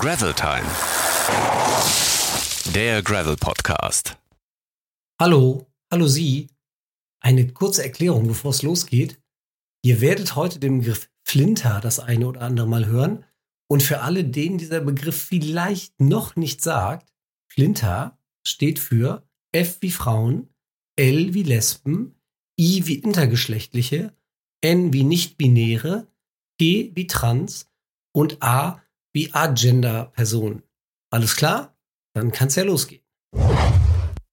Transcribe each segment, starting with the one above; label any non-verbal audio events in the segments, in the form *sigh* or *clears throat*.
Gravel Time. Der Gravel Podcast. Hallo, hallo Sie. Eine kurze Erklärung, bevor es losgeht. Ihr werdet heute den Begriff Flinter das eine oder andere Mal hören. Und für alle, denen dieser Begriff vielleicht noch nicht sagt, Flinter steht für F wie Frauen, L wie Lesben, I wie intergeschlechtliche, N wie nicht-binäre, G wie trans und A wie Agender-Personen. Alles klar? Dann kann's ja losgehen.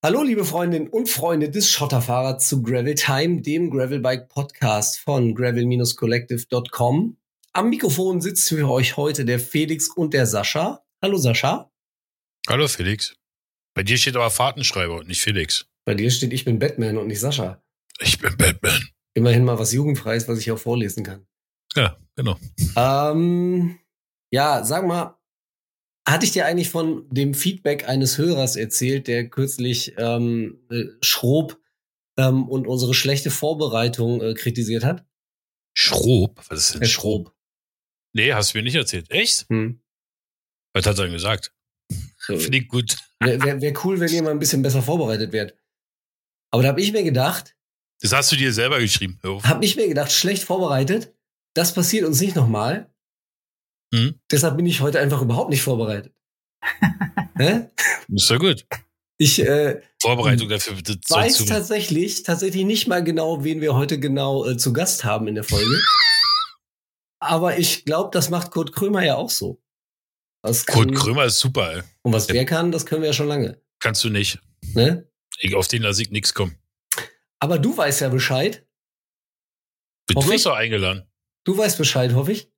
Hallo, liebe Freundinnen und Freunde des Schotterfahrers zu Gravel Time, dem Gravelbike Podcast von gravel-collective.com. Am Mikrofon sitzt für euch heute der Felix und der Sascha. Hallo Sascha. Hallo Felix. Bei dir steht aber Fahrtenschreiber und nicht Felix. Bei dir steht, ich bin Batman und nicht Sascha. Ich bin Batman. Immerhin mal was Jugendfreies, was ich auch vorlesen kann. Ja, genau. Ähm, ja, sag mal, hatte ich dir eigentlich von dem Feedback eines Hörers erzählt, der kürzlich ähm, äh, Schrob ähm, und unsere schlechte Vorbereitung äh, kritisiert hat? Schrob? Was ist denn Herr Schrob. Nee, hast du mir nicht erzählt. Echt? Hm. Was hat er denn gesagt? So. Finde ich gut. Wäre wär, wär cool, wenn ihr mal ein bisschen besser vorbereitet wärt. Aber da habe ich mir gedacht, Das hast du dir selber geschrieben. Habe ich mir gedacht, schlecht vorbereitet, das passiert uns nicht nochmal. Hm? Deshalb bin ich heute einfach überhaupt nicht vorbereitet. *laughs* Ist ja gut. Ich äh, Vorbereitung dafür. Weiß tatsächlich, tatsächlich nicht mal genau, wen wir heute genau äh, zu Gast haben in der Folge. *laughs* Aber ich glaube, das macht Kurt Krömer ja auch so. Kann, Kurt Krömer ist super, ey. Und was der kann, das können wir ja schon lange. Kannst du nicht. Ne? Ich, auf den lasse ich nichts kommen. Aber du weißt ja Bescheid. Du ich. doch eingeladen. Du weißt Bescheid, hoffe ich,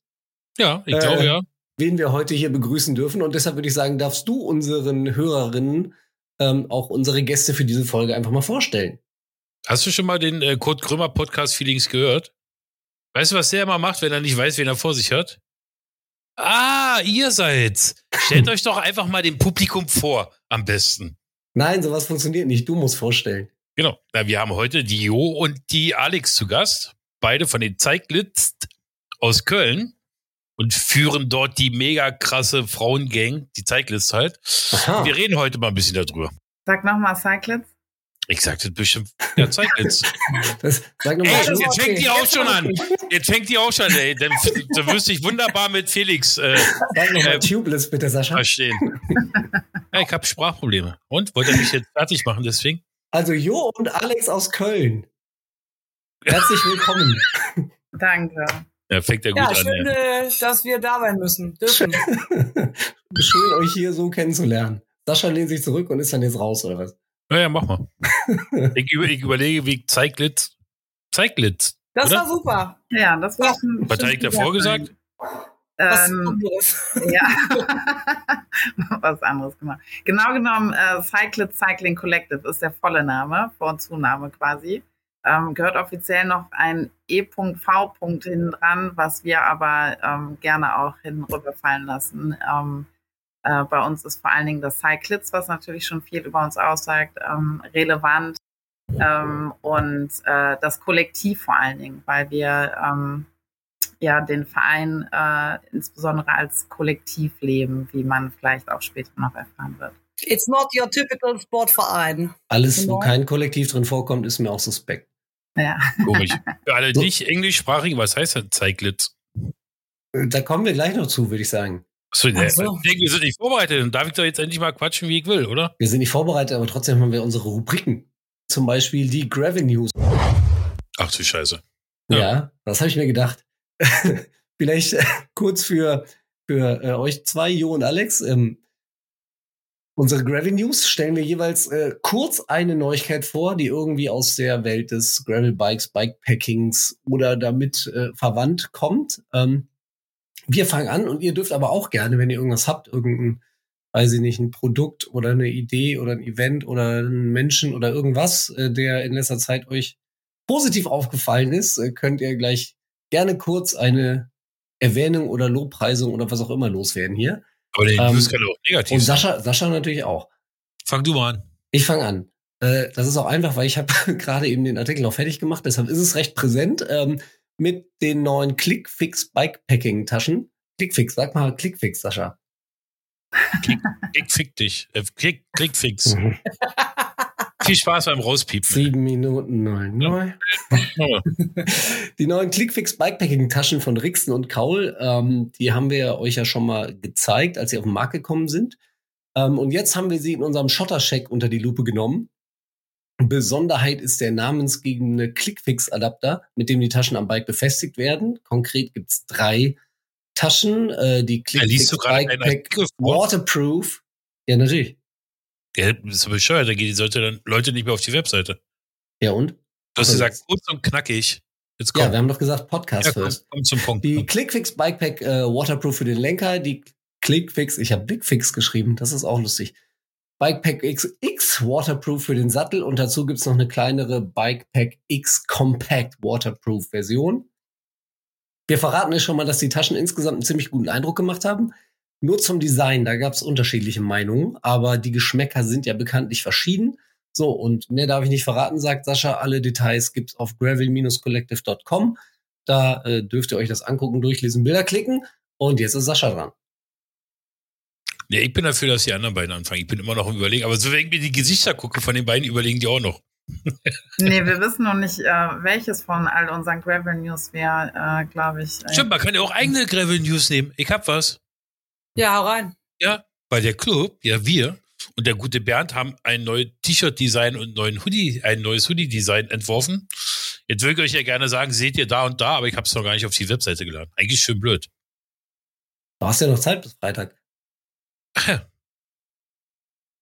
Ja, ich Äh, glaube ja. wen wir heute hier begrüßen dürfen. Und deshalb würde ich sagen, darfst du unseren Hörerinnen ähm, auch unsere Gäste für diese Folge einfach mal vorstellen. Hast du schon mal den äh, Kurt Krömer Podcast Feelings gehört? Weißt du, was der immer macht, wenn er nicht weiß, wen er vor sich hat? Ah, ihr seid's. Stellt *laughs* euch doch einfach mal dem Publikum vor, am besten. Nein, sowas funktioniert nicht. Du musst vorstellen. Genau. Na, wir haben heute die Jo und die Alex zu Gast. Beide von den Zeiglitz aus Köln und führen dort die mega krasse Frauengang, die Zeiglitz halt. Aha. Wir reden heute mal ein bisschen darüber. Sag nochmal Cyclets. Ich sagte bestimmt, ja, Zeiglitz. *laughs* Das, sag Ey, mal. jetzt fängt die auch schon an. *laughs* Jetzt fängt die auch schon, ey. Dann, dann wirst du dich wunderbar mit Felix äh, Sag noch mal äh, Tubeless, bitte, Sascha. verstehen. *laughs* Ja, ich habe Sprachprobleme. Und? Wollt ihr mich jetzt fertig machen deswegen? Also Jo und Alex aus Köln. Herzlich willkommen. Danke. Ja, fängt ja gut Ja, an. schön, Ja. äh, dass wir da sein müssen. Dürfen. *laughs* Schön, euch hier so kennenzulernen. Sascha lehnt sich zurück und ist dann jetzt raus, oder was? Ja, ja, mach mal. *laughs* ich, über, ich überlege, wie Zeiglitz. Zeiglitz. Das Oder? war super. Ja, das war schon. Was hat ich davor gesagt? Was Ähm, anderes. *laughs* ja. Was anderes gemacht. Genau genommen, äh, Cyclid Cycling Collective ist der volle Name, Vor- und Zunahme quasi. Ähm, gehört offiziell noch ein E.V. hinten dran, was wir aber ähm, gerne auch hinten rüberfallen lassen. Ähm, äh, bei uns ist vor allen Dingen das Cyclids, was natürlich schon viel über uns aussagt, ähm, relevant. Ähm, und äh, das Kollektiv vor allen Dingen, weil wir ähm, ja den Verein äh, insbesondere als Kollektiv leben, wie man vielleicht auch später noch erfahren wird. It's not your typical Sportverein. Alles, Genau. wo kein Kollektiv drin vorkommt, ist mir auch suspekt. Ja. Komisch. Für alle *laughs* So. nicht englischsprachigen, was heißt denn Zeiglitz? Äh, Da kommen wir gleich noch zu, würde ich sagen. Achso, ne, Ach so. ich denke, wir sind nicht vorbereitet. Dann darf ich doch jetzt endlich mal quatschen, wie ich will, oder? Wir sind nicht vorbereitet, aber trotzdem haben wir unsere Rubriken. Zum Beispiel die Gravel News. Ach du Scheiße. Ja, Ja. das habe ich mir gedacht. *laughs* Vielleicht äh, kurz für, für äh, euch zwei, Jo und Alex. Ähm, unsere Gravel News stellen wir jeweils äh, kurz eine Neuigkeit vor, die irgendwie aus der Welt des Gravel Bikes, Bikepackings oder damit äh, verwandt kommt. Ähm, wir fangen an und ihr dürft aber auch gerne, wenn ihr irgendwas habt, irgendein, weiß ich nicht, ein Produkt oder eine Idee oder ein Event oder einen Menschen oder irgendwas, äh, der in letzter Zeit euch positiv aufgefallen ist, äh, könnt ihr gleich gerne kurz eine Erwähnung oder Lobpreisung oder was auch immer loswerden hier. Aber die Ähm, News kann auch negativ Und. Sascha, Sascha natürlich auch. Fang du mal an. Ich fange an. Äh, das ist auch einfach, weil ich habe *laughs* gerade eben den Artikel auch fertig gemacht, deshalb ist es recht präsent ähm, mit den neuen Clickfix Bikepacking Taschen. Clickfix, sag mal Clickfix, Sascha. Klick, klick fick dich. Äh, klick, klick fix. *laughs* Viel Spaß beim Rauspiepen. Sieben Minuten neun. Ja. *laughs* Die neuen Clickfix Bikepacking Taschen von Rixen und Kaul, ähm, die haben wir euch ja schon mal gezeigt, als sie auf den Markt gekommen sind. Ähm, und jetzt haben wir sie in unserem Schottercheck unter die Lupe genommen. Besonderheit ist der namensgebende Clickfix-Adapter, mit dem die Taschen am Bike befestigt werden. Konkret gibt's drei Taschen, äh, die Clickfix Bikepack? Waterproof. Ja, natürlich. Der ist so bescheuert, da gehen die Leute dann Leute nicht mehr auf die Webseite. Ja, und? Du hast gesagt, kurz und knackig. Jetzt komm. Ja, wir haben doch gesagt Podcast Ja, komm, komm zum Punkt. Die Clickfix Bikepack äh, Waterproof für den Lenker, die Clickfix, ich habe Bigfix geschrieben, das ist auch lustig. Bikepack X, X Waterproof für den Sattel und dazu gibt's noch eine kleinere Bikepack X Compact Waterproof Version. Wir verraten euch schon mal, dass die Taschen insgesamt einen ziemlich guten Eindruck gemacht haben. Nur zum Design, da gab's unterschiedliche Meinungen, aber die Geschmäcker sind ja bekanntlich verschieden. So, und mehr darf ich nicht verraten, sagt Sascha. Alle Details gibt's auf gravel-collective.com. Da äh, dürft ihr euch das angucken, durchlesen, Bilder klicken. Und jetzt ist Sascha dran. Nee, ich bin dafür, dass die anderen beiden anfangen. Ich bin immer noch im Überlegen. Aber so, wenn ich mir die Gesichter gucke von den beiden, überlegen die auch noch. *laughs* Nee, wir wissen noch nicht, äh, welches von all unseren Gravel News wir, äh, glaube ich. Äh, Stimmt, man kann ja auch eigene Gravel News nehmen. Ich hab was. Ja, hau rein. Ja, weil der Club, ja wir und der gute Bernd haben ein neues T-Shirt-Design und neuen Hoodie, ein neues Hoodie-Design entworfen. Jetzt würde ich euch ja gerne sagen, seht ihr da und da, aber ich habe es noch gar nicht auf die Webseite geladen. Eigentlich schön blöd. Du hast ja noch Zeit bis Freitag. Ach ja.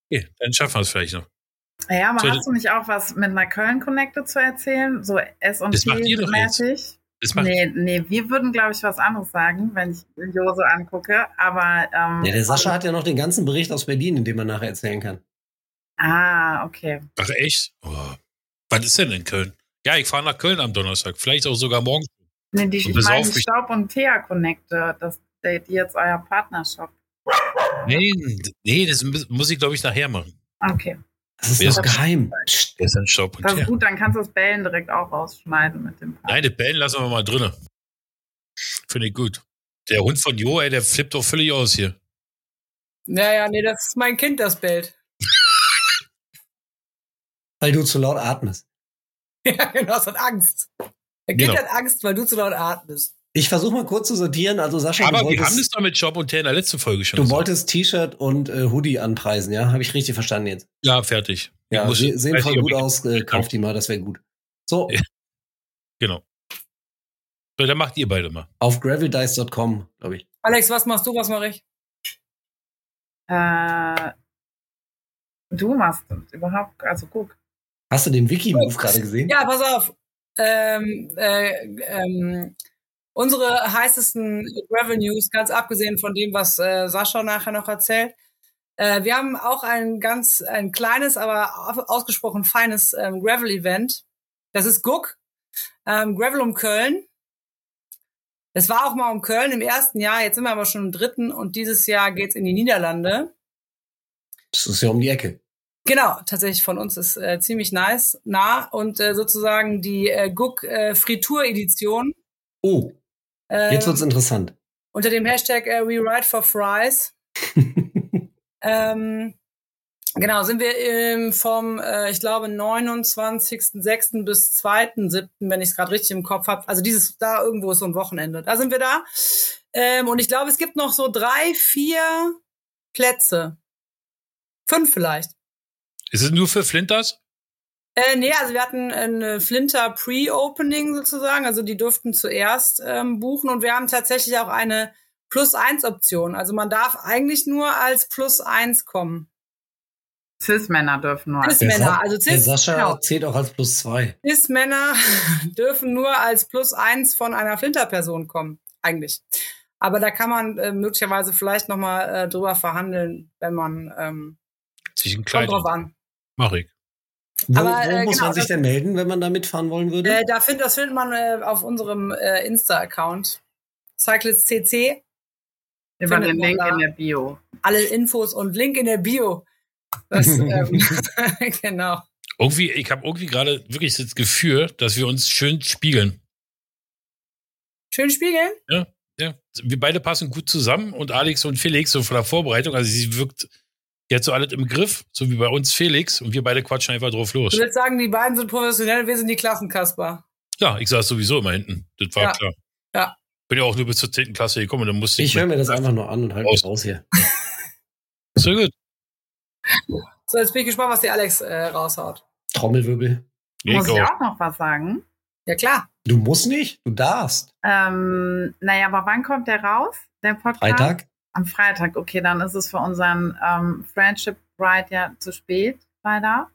Okay, dann schaffen wir es vielleicht noch. Ja, aber So, hast du nicht auch was mit einer Köln Connected zu erzählen? So S und Das doch Nee, nee, wir würden, glaube ich, was anderes sagen, wenn ich Jose angucke. Aber ähm, Ja, der Sascha hat ja noch den ganzen Bericht aus Berlin, in dem man nachher erzählen kann. Ah, okay. Ach echt? Oh. Was ist denn in Köln? Ja, ich fahre nach Köln am Donnerstag. Vielleicht auch sogar morgen. Nee, die, Und ich meine die. Staub und Thea Connected, das die jetzt euer Partnershop. Nee, nee, das mu- muss ich, glaube ich, nachher machen. Okay. Das ist Wer noch ist- geheim. Der ist ein Staub und Das ist gut, dann kannst du das Bellen direkt auch rausschneiden mit dem Partner. Nein, das Bellen lassen wir mal drinne. Finde ich gut. Der Hund von Jo, ey, der flippt doch völlig aus hier. Naja, nee, das ist mein Kind, das bellt. *laughs* Weil du zu laut atmest. Ja, genau, es hat Angst. Mein Kind Genau. hat Angst, weil du zu laut atmest. Ich versuche mal kurz zu sortieren. Also Sascha, Aber du wir haben das wolltest, doch mit Job und Teer in der letzten Folge schon du gesagt. wolltest T-Shirt und äh, Hoodie anpreisen, ja? Habe ich richtig verstanden jetzt? Ja, fertig. Ja, muss- sie, sehen voll gut aus. Äh, kauft die mal, das wäre gut. So, Ja. Genau. So, dann macht ihr beide mal. auf graveldice.com, glaube ich. Alex, was machst du, was mache ich? Äh, du machst das überhaupt, also guck. Hast du den Wiki-Move gerade gesehen? Ja, pass auf. Ähm, äh, ähm, unsere heißesten Gravel News, ganz abgesehen von dem, was äh, Sascha nachher noch erzählt. Äh, wir haben auch ein ganz, ein kleines, aber au- ausgesprochen feines ähm, Gravel-Event. Das ist Guck. Ähm, Gravel um Köln. Es war auch mal um Köln im ersten Jahr, jetzt sind wir aber schon im dritten und dieses Jahr geht's in die Niederlande. Das ist ja um die Ecke. Genau, tatsächlich von uns ist äh, ziemlich nice, nah und äh, sozusagen die äh, Guck äh, Fritur Edition Oh, jetzt wird's interessant. unter dem Hashtag äh, We Ride for Fries. *laughs* Ähm, genau, sind wir ähm, vom, äh, ich glaube, 29.06. bis 2.07., wenn ich es gerade richtig im Kopf habe. Also dieses, da irgendwo ist so ein Wochenende. Da sind wir da. Ähm, und ich glaube, es gibt noch so drei, vier Plätze. Fünf vielleicht. Ist es nur für Flinters? Äh, nee, also wir hatten eine Flinter Pre-Opening sozusagen, also die durften zuerst ähm, buchen und wir haben tatsächlich auch eine Plus-1-Option. Also man darf eigentlich nur als Plus-1 kommen. Cis-Männer dürfen nur. Cis- Der Männer, Sa- also der Cis- Sascha genau. zählt auch als plus zwei. Cis-Männer *laughs* dürfen nur als Plus-1 von einer Flinter-Person kommen, eigentlich. Aber da kann man äh, möglicherweise vielleicht nochmal äh, drüber verhandeln, wenn man, ähm, Zwischen kommt kleinen. drauf an. Mach ich. Wo, Aber, wo äh, muss genau, man sich denn melden, wenn man da mitfahren wollen würde? Äh, da find, das findet man äh, auf unserem äh, Insta-Account. CyclistCC. Über den Link in der Bio. alle Infos und Link in der Bio. Das, *laughs* ähm, *laughs* genau. Irgendwie, ich habe irgendwie gerade wirklich das Gefühl, dass wir uns schön spiegeln. Schön spiegeln. Ja, wir beide passen gut zusammen und Alex und Felix so von der Vorbereitung, also sie wirkt, hat so alles im Griff, so wie bei uns Felix und wir beide quatschen einfach drauf los. Ich würde sagen, die beiden sind professionell, wir sind die Klassenkasper. Ja, ich saß sowieso immer hinten, das war Ja. klar. Bin ja auch nur bis zur 10. Klasse gekommen dann musste ich. Ich höre mir das einfach nur an und halte mich Raus. hier. So gut. So, jetzt bin ich gespannt, was die Alex äh, raushaut. Trommelwirbel. Muss ich auch noch was sagen? Ja, klar. Du musst nicht, du darfst. Ähm, naja, aber wann kommt der raus, der Podcast? Freitag? Am Freitag, okay, dann ist es für unseren ähm, Friendship Ride ja zu spät, leider.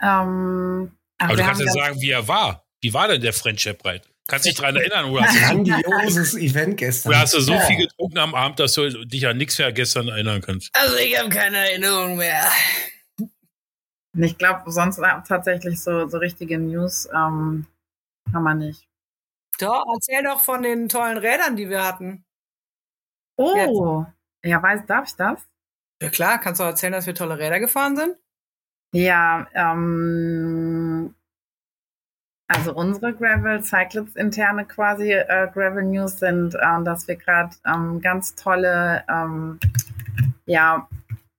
Ähm, Aber du kannst ja sagen, wie er war. Wie war denn der Friendship Ride? Kannst dich daran *laughs* erinnern oder hast, du, Grandioses Event gestern. oder hast du so Ja. viel getrunken am Abend, dass du dich an nichts mehr gestern erinnern kannst? Also, ich habe keine Erinnerung mehr. Und Ich glaube, sonst war tatsächlich so, so richtige News ähm, haben wir nicht. Doch, erzähl doch von den tollen Rädern, die wir hatten. Oh, ja, weiß, darf ich das? Ja, klar. Kannst du erzählen, dass wir tolle Räder gefahren sind? Ja, ähm, also unsere Gravel Cyclips interne quasi äh, Gravel News sind, ähm, dass wir gerade ähm, ganz tolle ähm, ja,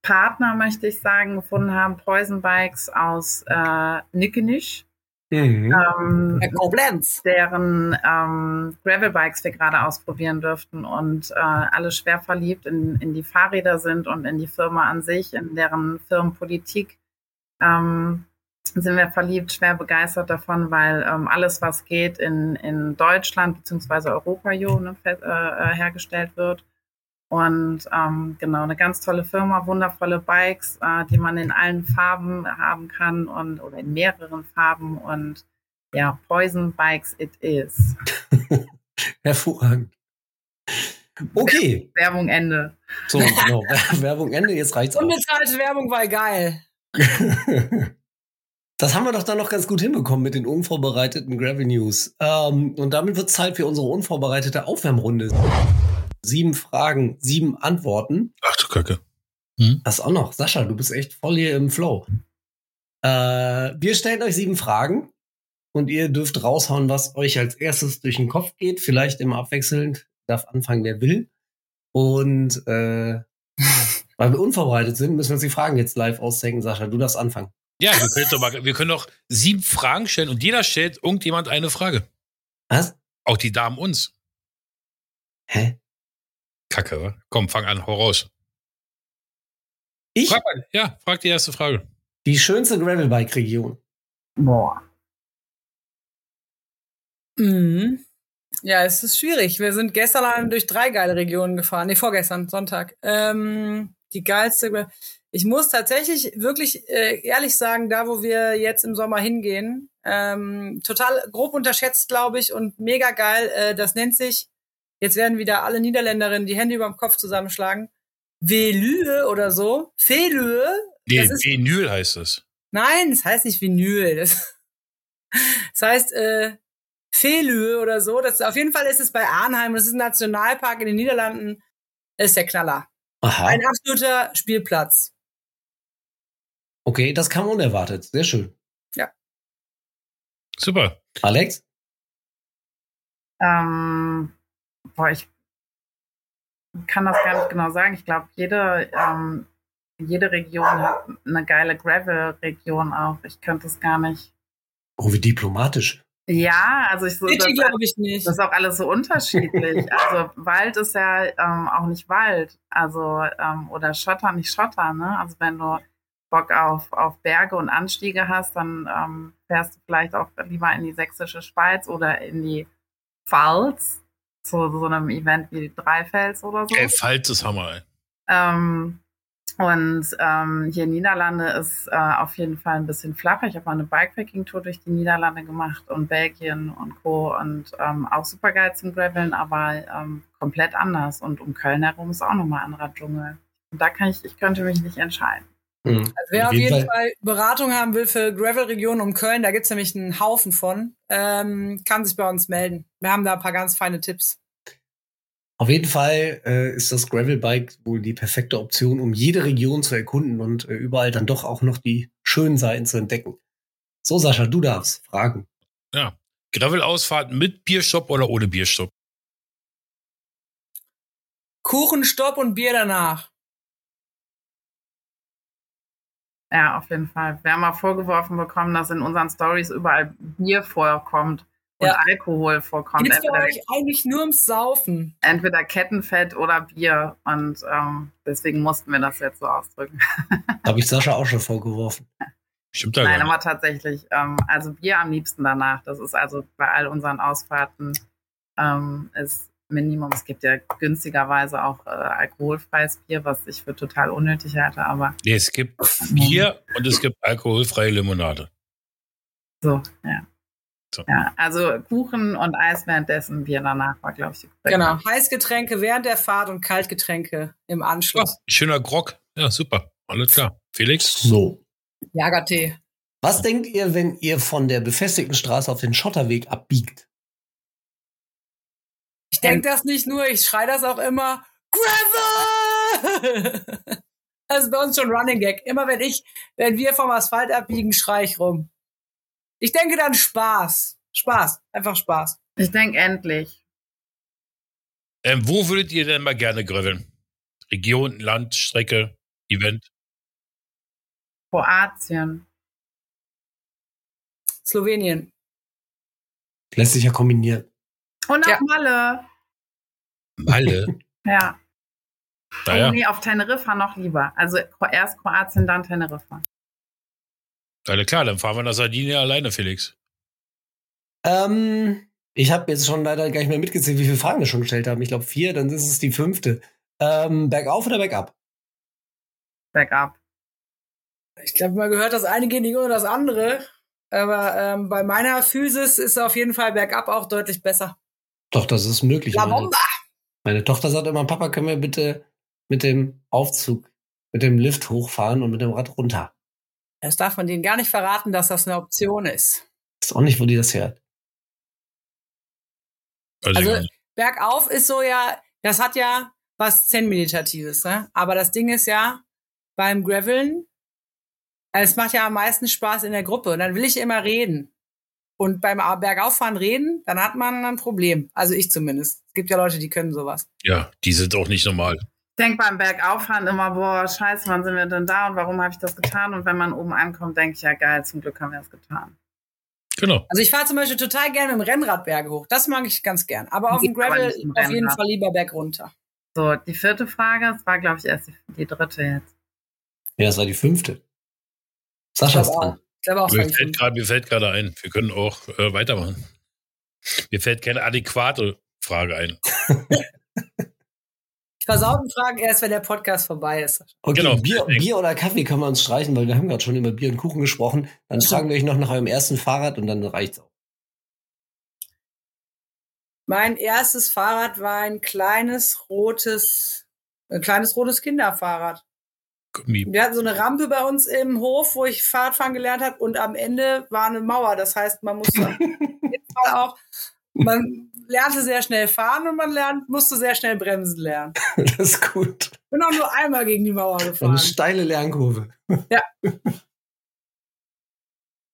Partner, möchte ich sagen, gefunden haben. Poison Bikes aus äh, Nickenisch, Mhm. ähm, Koblenz. deren ähm, Gravelbikes wir gerade ausprobieren dürften und äh, alle schwer verliebt in, in die Fahrräder sind und in die Firma an sich, in deren Firmenpolitik ähm, sind wir verliebt, schwer begeistert davon, weil ähm, alles, was geht, in, in Deutschland bzw. Europa jo, ne, äh, äh, hergestellt wird. Und ähm, genau, eine ganz tolle Firma, wundervolle Bikes, äh, die man in allen Farben haben kann und oder in mehreren Farben und ja, Poison Bikes it is. *laughs* Hervorragend. Okay, Werbung Ende. so, genau. *laughs* Werbung Ende, jetzt reicht's auch. Unbezahlte Werbung war geil. *laughs* Das haben wir doch dann noch ganz gut hinbekommen mit den unvorbereiteten Gravel News. Ähm, und damit wird es Zeit für unsere unvorbereitete Aufwärmrunde. Sieben Fragen, sieben Antworten. Ach du Kacke. Das auch noch. Sascha, du bist echt voll hier im Flow. Äh, wir stellen euch sieben Fragen und ihr dürft raushauen, was euch als erstes durch den Kopf geht. Vielleicht immer abwechselnd. Darf anfangen, wer will. Und äh, *laughs* weil wir unvorbereitet sind, müssen wir uns die Fragen jetzt live ausdenken. Sascha, du darfst anfangen. Ja, wir können, doch mal, wir können doch sieben Fragen stellen und jeder stellt irgendjemand eine Frage. Was? Auch die Damen uns. Hä? Kacke, wa? Komm, fang an, hau raus. Ich? Frag mal, ja, frag die erste Frage. Die schönste Gravelbike-Region. Boah. Mhm. Ja, es ist schwierig. Wir sind gestern allein durch drei geile Regionen gefahren. Nee, vorgestern, Sonntag. Ähm, die geilste. Ich muss tatsächlich wirklich äh, ehrlich sagen, da wo wir jetzt im Sommer hingehen, ähm, total grob unterschätzt, glaube ich, und mega geil. Äh, das nennt sich, jetzt werden wieder alle Niederländerinnen die Hände über dem Kopf zusammenschlagen. Velue oder so. Velue. Nee, Das ist- Vinyl heißt es. Nein, das heißt nicht Vinyl. Das, *laughs* das heißt äh, Velue oder so. Das, auf jeden Fall ist es bei Arnheim. Das ist ein Nationalpark in den Niederlanden. Ist der Knaller. Aha. Ein absoluter Spielplatz. Okay, das kam unerwartet. Sehr schön. Super. Alex? Ähm, boah, ich kann das gar nicht genau sagen. Ich glaube, jede, ähm, jede Region hat eine geile Gravel-Region auch. Ich könnte es gar nicht. Oh, wie diplomatisch. Ja, also ich so. Das- glaube ich nicht. Das ist auch alles so unterschiedlich. *laughs* Also Wald ist ja ähm, auch nicht Wald. Also, ähm, oder Schotter nicht Schotter, ne? Also wenn du Bock auf, auf Berge und Anstiege hast, dann ähm, fährst du vielleicht auch lieber in die sächsische Schweiz oder in die Pfalz zu so einem Event wie Dreifels oder so. Ey, Falls ist Hammer. Ähm, und ähm, hier Niederlande ist äh, auf jeden Fall ein bisschen flacher. Ich habe mal eine Bikepacking-Tour durch die Niederlande gemacht und Belgien und Co. Und ähm, auch super geil zum Graveln, aber ähm, komplett anders. Und um Köln herum ist auch nochmal anderer Dschungel. Und da kann ich, ich könnte mich nicht entscheiden. Mhm. Also wer auf jeden Fall. Beratung haben will für Gravel-Regionen um Köln, da gibt's nämlich einen Haufen von, ähm, kann sich bei uns melden. Wir haben da ein paar ganz feine Tipps. Auf jeden Fall äh, ist das Gravelbike wohl die perfekte Option, um jede Region zu erkunden und äh, überall dann doch auch noch die schönen Seiten zu entdecken. So, Sascha, du darfst fragen. Gravel-Ausfahrt mit Bierstopp oder ohne Bierstopp? Kuchen, Stopp und Bier danach. Ja, auf jeden Fall. Wir haben mal vorgeworfen bekommen, dass in unseren Stories überall Bier vorkommt und Ja. Alkohol vorkommt. Geht's bei Entweder, euch eigentlich nur ums Saufen? entweder Kettenfett oder Bier. Und ähm, deswegen mussten wir das jetzt so ausdrücken. *laughs* Habe ich Sascha auch schon vorgeworfen. Stimmt da Nein, aber tatsächlich, ähm, also Bier am liebsten danach. Das ist also bei all unseren Ausfahrten ähm, ist Minimum. Es gibt ja günstigerweise auch äh, alkoholfreies Bier, was ich für total unnötig halte, aber Nee, es gibt Bier und es gibt alkoholfreie Limonade. so, ja. So. Ja, also Kuchen und Eis währenddessen, Bier danach war, glaube ich, Genau. Heißgetränke während der Fahrt und Kaltgetränke im Ja, Anschluss. schöner Grog. Ja, super. Alles klar. Felix? So. Jagertee. Was denkt ihr, wenn ihr von der befestigten Straße auf den Schotterweg abbiegt? Ich denke das nicht nur, ich schrei das auch immer. Gravel! *laughs* Das ist bei uns schon Running Gag. Immer wenn ich, wenn wir vom Asphalt abbiegen, schrei ich rum. Ich denke dann Spaß. Spaß. Einfach Spaß. Ich denke endlich. Ähm, wo würdet ihr denn mal gerne graveln? Region, Land, Strecke, Event? Kroatien. Slowenien. Lässt sich ja kombinieren. Und Ja. auf Malle. Malle. *laughs* Ja. naja, Oh, nee, auf Teneriffa noch lieber. Also erst Kroatien, dann Teneriffa. alle klar, dann fahren wir nach Sardinien alleine, Felix. Ähm, ich habe jetzt schon leider gar nicht mehr mitgezählt, wie viele Fragen wir schon gestellt haben. Ich glaube vier, dann ist es die fünfte. Ähm, bergauf oder bergab? Bergab. Ich glaube, man gehört das eine geht nicht ohne das andere. Aber ähm, bei meiner Physis ist auf jeden Fall bergab auch deutlich besser. Doch, das ist möglich. La Bomba! Meine Tochter sagt immer, Papa, können wir bitte mit dem Aufzug, mit dem Lift hochfahren und mit dem Rad runter? Das darf man denen gar nicht verraten, dass das eine Option ist. Ist auch nicht, wo die das hört. Also, Also- Bergauf ist so ja, das hat ja was Zen-Meditatives, ne? Aber das Ding ist ja, beim Graveln, es macht ja am meisten Spaß in der Gruppe. Und dann will ich immer reden. Und beim Bergauffahren reden, dann hat man ein Problem. Also ich zumindest. Es gibt ja Leute, die können sowas. ja, die sind auch nicht normal. Ich denke beim Bergauffahren immer, boah, scheiße, wann sind wir denn da und warum habe ich das getan? Und wenn man oben ankommt, denke ich, ja geil, zum Glück haben wir es getan. Genau. Also ich fahre zum Beispiel total gerne mit dem Rennrad Berge hoch. Das mag ich ganz gern. Aber auf dem Gravel im auf jeden. Fall lieber Berg runter. So, die vierte Frage, das war, glaube ich, erst die, die dritte jetzt. Ja, das war die fünfte. Sascha ist dran. Glaube auch, Mir fällt gerade, mir fällt gerade ein, wir können auch äh, weitermachen. Mir fällt keine adäquate Frage ein. *laughs* Ich versauten Fragen erst, wenn der Podcast vorbei ist. Okay, Genau. Bier, Bier oder Kaffee können wir uns streichen, weil wir haben gerade schon über Bier und Kuchen gesprochen. Dann fragen wir euch noch nach eurem ersten Fahrrad und dann reicht's auch. Mein erstes Fahrrad war ein kleines rotes, ein kleines rotes Kinderfahrrad. Wir hatten so eine Rampe bei uns im Hof, wo ich Fahrradfahren gelernt habe und am Ende war eine Mauer. Das heißt, man musste *laughs* auf jeden Fall auch, man lernte sehr schnell fahren und man lernt, musste sehr schnell bremsen lernen. *laughs* Das ist gut. Bin auch nur einmal gegen die Mauer Eine gefahren. steile Lernkurve. *laughs*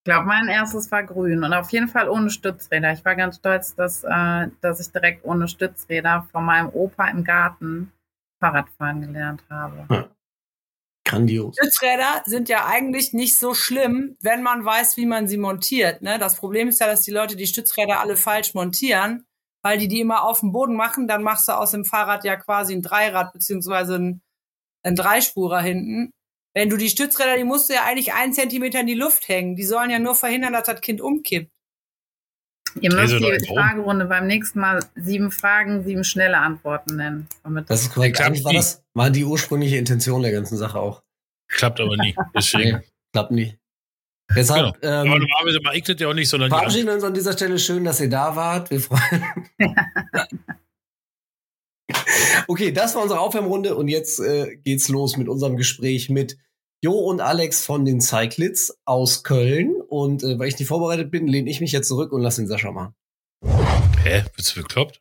Ich glaube, mein erstes war grün und auf jeden Fall ohne Stützräder. Ich war ganz stolz, dass, äh, dass ich direkt ohne Stützräder von meinem Opa im Garten Fahrradfahren gelernt habe. Grandios. Stützräder sind ja eigentlich nicht so schlimm, wenn man weiß, wie man sie montiert. Ne? Das Problem ist ja, dass die Leute die Stützräder alle falsch montieren, weil die die immer auf dem Boden machen. Dann machst du aus dem Fahrrad ja quasi ein Dreirad beziehungsweise ein, ein Dreispurer hinten. Wenn du die Stützräder, die musst du ja eigentlich einen Zentimeter in die Luft hängen. Die sollen ja nur verhindern, dass das Kind umkippt. Ihr müsst Also, die? Fragerunde beim nächsten Mal sieben Fragen, sieben schnelle Antworten nennen. Damit Das ist korrekt. Eigentlich war nie. das war die ursprüngliche Intention der ganzen Sache auch. Klappt aber nie. *laughs* Deswegen. Nee, klappt nicht. Deshalb Aber ähm, normalerweise mache ich das ja auch nicht, sondern verabschieden wir uns an dieser Stelle. Schön, dass ihr da wart. Wir freuen *laughs* *laughs* Okay, das war unsere Aufwärmrunde und jetzt äh, geht's los mit unserem Gespräch mit Jo und Alex von den Cyclids aus Köln. Und äh, weil ich nicht vorbereitet bin, lehne ich mich jetzt zurück und lasse den Sascha machen. Hä? Bist du bekloppt?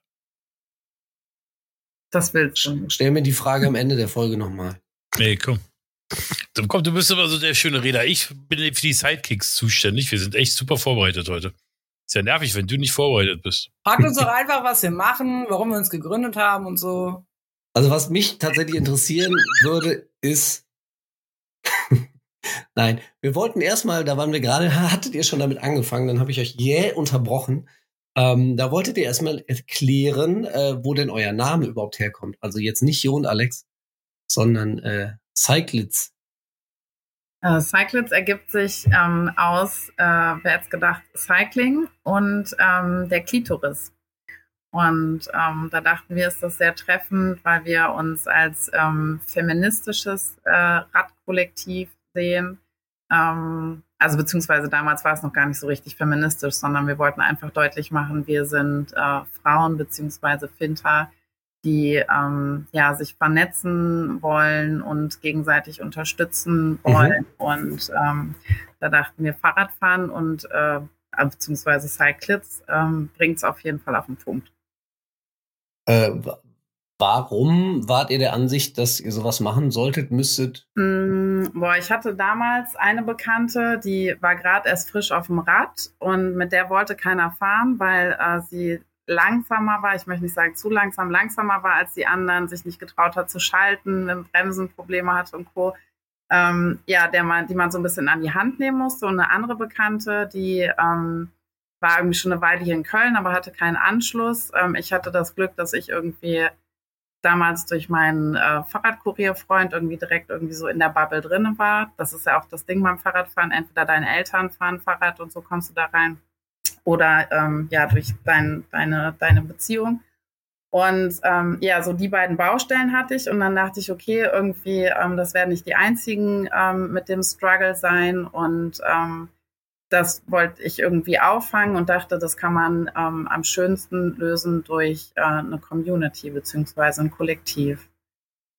das willst du. Stell mir die Frage am Ende der Folge nochmal. Nee, komm. Dann komm, du bist immer so der schöne Redner. Ich bin für die Sidekicks zuständig. Wir sind echt super vorbereitet heute. Ist ja nervig, wenn du nicht vorbereitet bist. Fragt uns doch einfach, was wir machen, warum wir uns gegründet haben und so. Also was mich tatsächlich interessieren würde, ist, nein, wir wollten erstmal, da waren wir gerade, *laughs* hattet ihr schon damit angefangen, dann habe ich euch jäh unterbrochen. Ähm, da wolltet ihr erstmal erklären, äh, wo denn euer Name überhaupt herkommt. Also jetzt nicht Jo und Alex, sondern äh, Cyclitz. Äh, Cyclitz ergibt sich ähm, aus, äh, wer jetzt gedacht, Cycling und ähm, der Klitoris. Und ähm, da dachten wir, ist das sehr treffend, weil wir uns als ähm, feministisches äh, Radkollektiv sehen. Ähm, also beziehungsweise damals war es noch gar nicht so richtig feministisch, sondern wir wollten einfach deutlich machen, wir sind äh, Frauen beziehungsweise Finter, die ähm, ja sich vernetzen wollen und gegenseitig unterstützen mhm. wollen. Mhm. Und ähm, da dachten wir Fahrradfahren und äh, beziehungsweise Cyclists ähm, bringt es auf jeden Fall auf den Punkt. Äh, warum wart ihr der Ansicht, dass ihr sowas machen solltet, müsstet? Mm, boah, ich hatte damals eine Bekannte, die war gerade erst frisch auf dem Rad und mit der wollte keiner fahren, weil äh, sie langsamer war, ich möchte nicht sagen zu langsam, langsamer war als die anderen, sich nicht getraut hat zu schalten, Bremsen Probleme hatte und Co. Ähm, ja, der man, die man so ein bisschen an die Hand nehmen musste. Und eine andere Bekannte, die ähm, war irgendwie schon eine Weile hier in Köln, aber hatte keinen Anschluss. Ähm, ich hatte das Glück, dass ich irgendwie damals durch meinen äh, Fahrradkurierfreund irgendwie direkt irgendwie so in der Bubble drin war. Das ist ja auch das Ding beim Fahrradfahren. Entweder deine Eltern fahren Fahrrad und so kommst du da rein oder ähm, ja durch dein, deine, deine Beziehung. Und ähm, ja, so die beiden Baustellen hatte ich und dann dachte ich, okay, irgendwie, ähm, das werden nicht die einzigen ähm, mit dem Struggle sein und ähm, das wollte ich irgendwie auffangen und dachte, das kann man ähm, am schönsten lösen durch äh, eine Community beziehungsweise ein Kollektiv.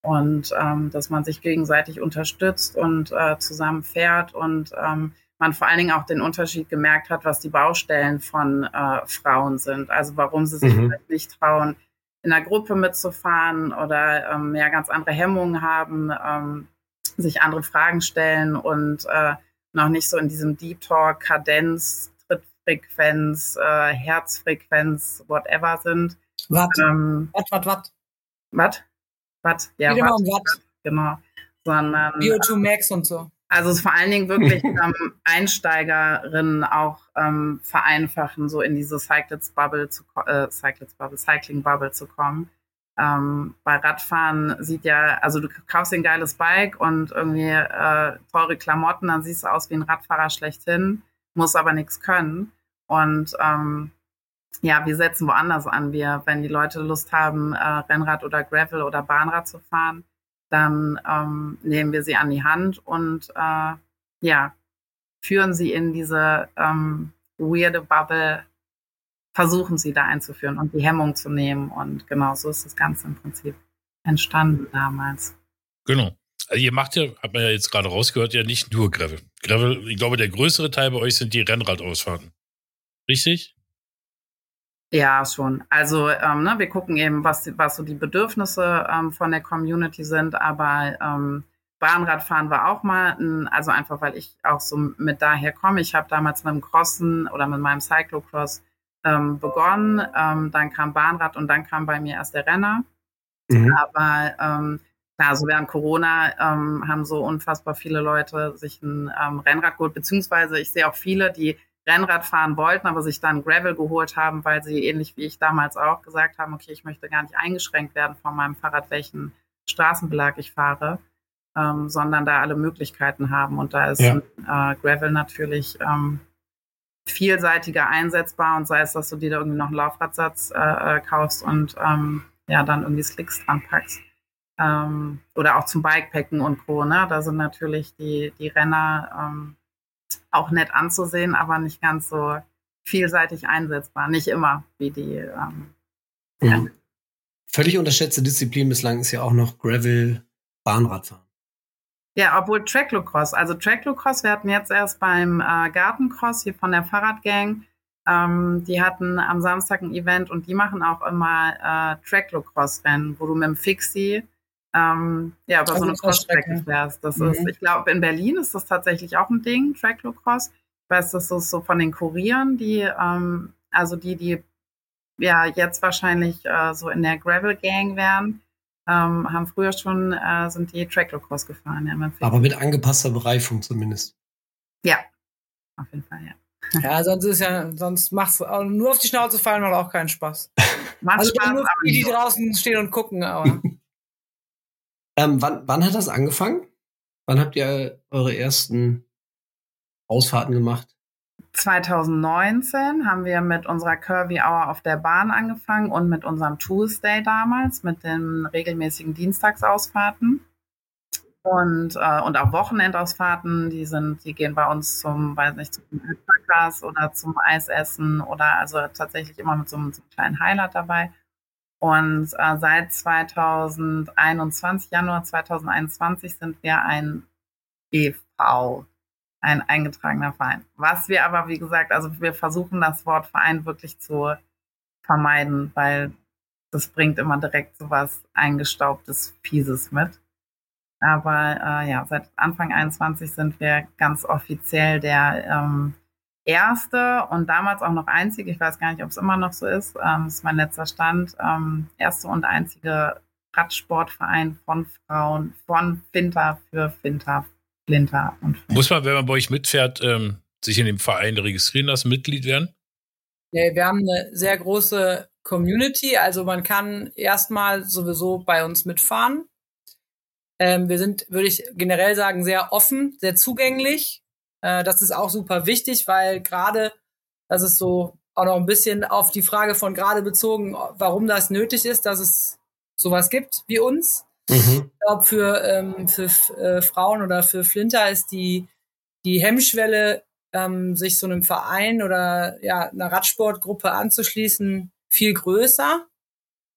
Und ähm, dass man sich gegenseitig unterstützt und äh, zusammen fährt und ähm, man vor allen Dingen auch den Unterschied gemerkt hat, was die Baustellen von äh, Frauen sind. Also warum sie sich mhm. nicht trauen, in einer Gruppe mitzufahren oder ähm, ja ganz andere Hemmungen haben, ähm, sich andere Fragen stellen und äh, noch nicht so in diesem Deep Talk, Kadenz, Trittfrequenz, äh, Herzfrequenz, whatever sind. Was? Ähm, was, was, was? Was? Was? Ja, was. Genau. Sondern. BO2 Max und so. Also es vor allen Dingen wirklich *laughs* ähm, Einsteigerinnen auch ähm, vereinfachen, so in diese Cyclets Bubble zu äh, Cyclets Bubble, Cycling Bubble zu kommen. Ähm, bei Radfahren sieht ja, also du kaufst ein geiles Bike und irgendwie äh, teure Klamotten, dann siehst du aus wie ein Radfahrer schlechthin, muss aber nichts können. Und ähm, ja, wir setzen woanders an. Wir, wenn die Leute Lust haben, äh, Rennrad oder Gravel oder Bahnrad zu fahren, dann ähm, nehmen wir sie an die Hand und äh, ja, führen sie in diese ähm, weirde Bubble, versuchen sie da einzuführen und die Hemmung zu nehmen. Und genau so ist das Ganze im Prinzip entstanden damals. Genau. Also ihr macht ja, hat man ja jetzt gerade rausgehört, ja nicht nur Gravel. Gravel, ich glaube, der größere Teil bei euch sind die Rennradausfahrten. Richtig? Ja, schon. Also ähm, ne, wir gucken eben, was, was so die Bedürfnisse ähm, von der Community sind, aber ähm, Bahnradfahren war auch mal, ein, also einfach, weil ich auch so mit daher komme. Ich habe damals mit dem Crossen oder mit meinem Cyclocross ähm, begonnen, ähm, dann kam Bahnrad und dann kam bei mir erst der Renner. Mhm. Aber ähm, klar, so während Corona ähm, haben so unfassbar viele Leute sich ein ähm, Rennrad geholt, beziehungsweise ich sehe auch viele, die Rennrad fahren wollten, aber sich dann Gravel geholt haben, weil sie ähnlich wie ich damals auch gesagt haben, okay, ich möchte gar nicht eingeschränkt werden von meinem Fahrrad, welchen Straßenbelag ich fahre, ähm, sondern da alle Möglichkeiten haben. Und da ist ja. äh, Gravel natürlich ähm, vielseitiger einsetzbar und sei es, dass du dir da irgendwie noch einen Laufradsatz äh, äh kaufst und ähm, ja, dann irgendwie Slicks dran packst. Ähm, oder auch zum Bikepacken und Co. Ne? Da sind natürlich die, die Renner ähm, auch nett anzusehen, aber nicht ganz so vielseitig einsetzbar. Nicht immer wie die. Ähm, mhm. Völlig unterschätzte Disziplin bislang ist ja auch noch Gravel Bahnradfahren. Ja, obwohl Tracklocross, also Tracklocross, wir hatten jetzt erst beim äh, Gartencross hier von der Fahrradgang, ähm, die hatten am Samstag ein Event und die machen auch immer äh, Tracklocross-Rennen, wo du mit dem Fixie ähm, ja, über also so eine Crossstrecke fährst. Das mhm. ist, ich glaube, in Berlin ist das tatsächlich auch ein Ding, Tracklocross. Ich weiß, das ist so von den Kurieren, die, ähm, also die, die ja jetzt wahrscheinlich äh, so in der Gravel Gang wären. Ähm, haben früher schon, äh, sind die Tracklocross gefahren. Ja, Aber mit angepasster Bereifung zumindest. Ja, auf jeden Fall, ja. Ja, sonst ist ja, sonst macht's nur auf die Schnauze fallen macht auch keinen Spaß. *laughs* Macht Also Spaß, nur aber die, die draußen stehen und gucken, aber *laughs* Ähm, wann, wann hat das angefangen? Wann habt ihr eure ersten Ausfahrten gemacht? 2019 haben wir mit unserer Curvy Hour auf der Bahn angefangen und mit unserem Tuesday damals, mit den regelmäßigen Dienstagsausfahrten. Und, äh, und auch Wochenendausfahrten, die sind, die gehen bei uns zum, weiß nicht, zum Alpacas oder zum Eisessen oder also tatsächlich immer mit so einem, so einem kleinen Highlight dabei. Und äh, seit 2021, Januar 2021 sind wir ein EV, ein eingetragener Verein. Was wir aber, wie gesagt, also wir versuchen das Wort Verein wirklich zu vermeiden, weil das bringt immer direkt so was eingestaubtes, fieses mit. Aber äh, ja, seit Anfang 21 sind wir ganz offiziell der ähm, erste und damals auch noch einzige, ich weiß gar nicht, ob es immer noch so ist, ähm, ist mein letzter Stand, ähm, erste und einzige Radsportverein von Frauen, von Finter für Finter, Finter. Muss man, wenn man bei euch mitfährt, ähm, sich in dem Verein registrieren lassen, Mitglied werden? nee, wir haben eine sehr große Community, also man kann erstmal sowieso bei uns mitfahren. Ähm, wir sind, würde ich generell sagen, sehr offen, sehr zugänglich. Äh, das ist auch super wichtig, weil gerade, das ist so auch noch ein bisschen auf die Frage von gerade bezogen, warum das nötig ist, dass es sowas gibt wie uns. Mhm. Ich glaube, für, ähm, für äh, Frauen oder für Flinter ist die, die Hemmschwelle, ähm, sich so einem Verein oder ja, einer Radsportgruppe anzuschließen, viel größer.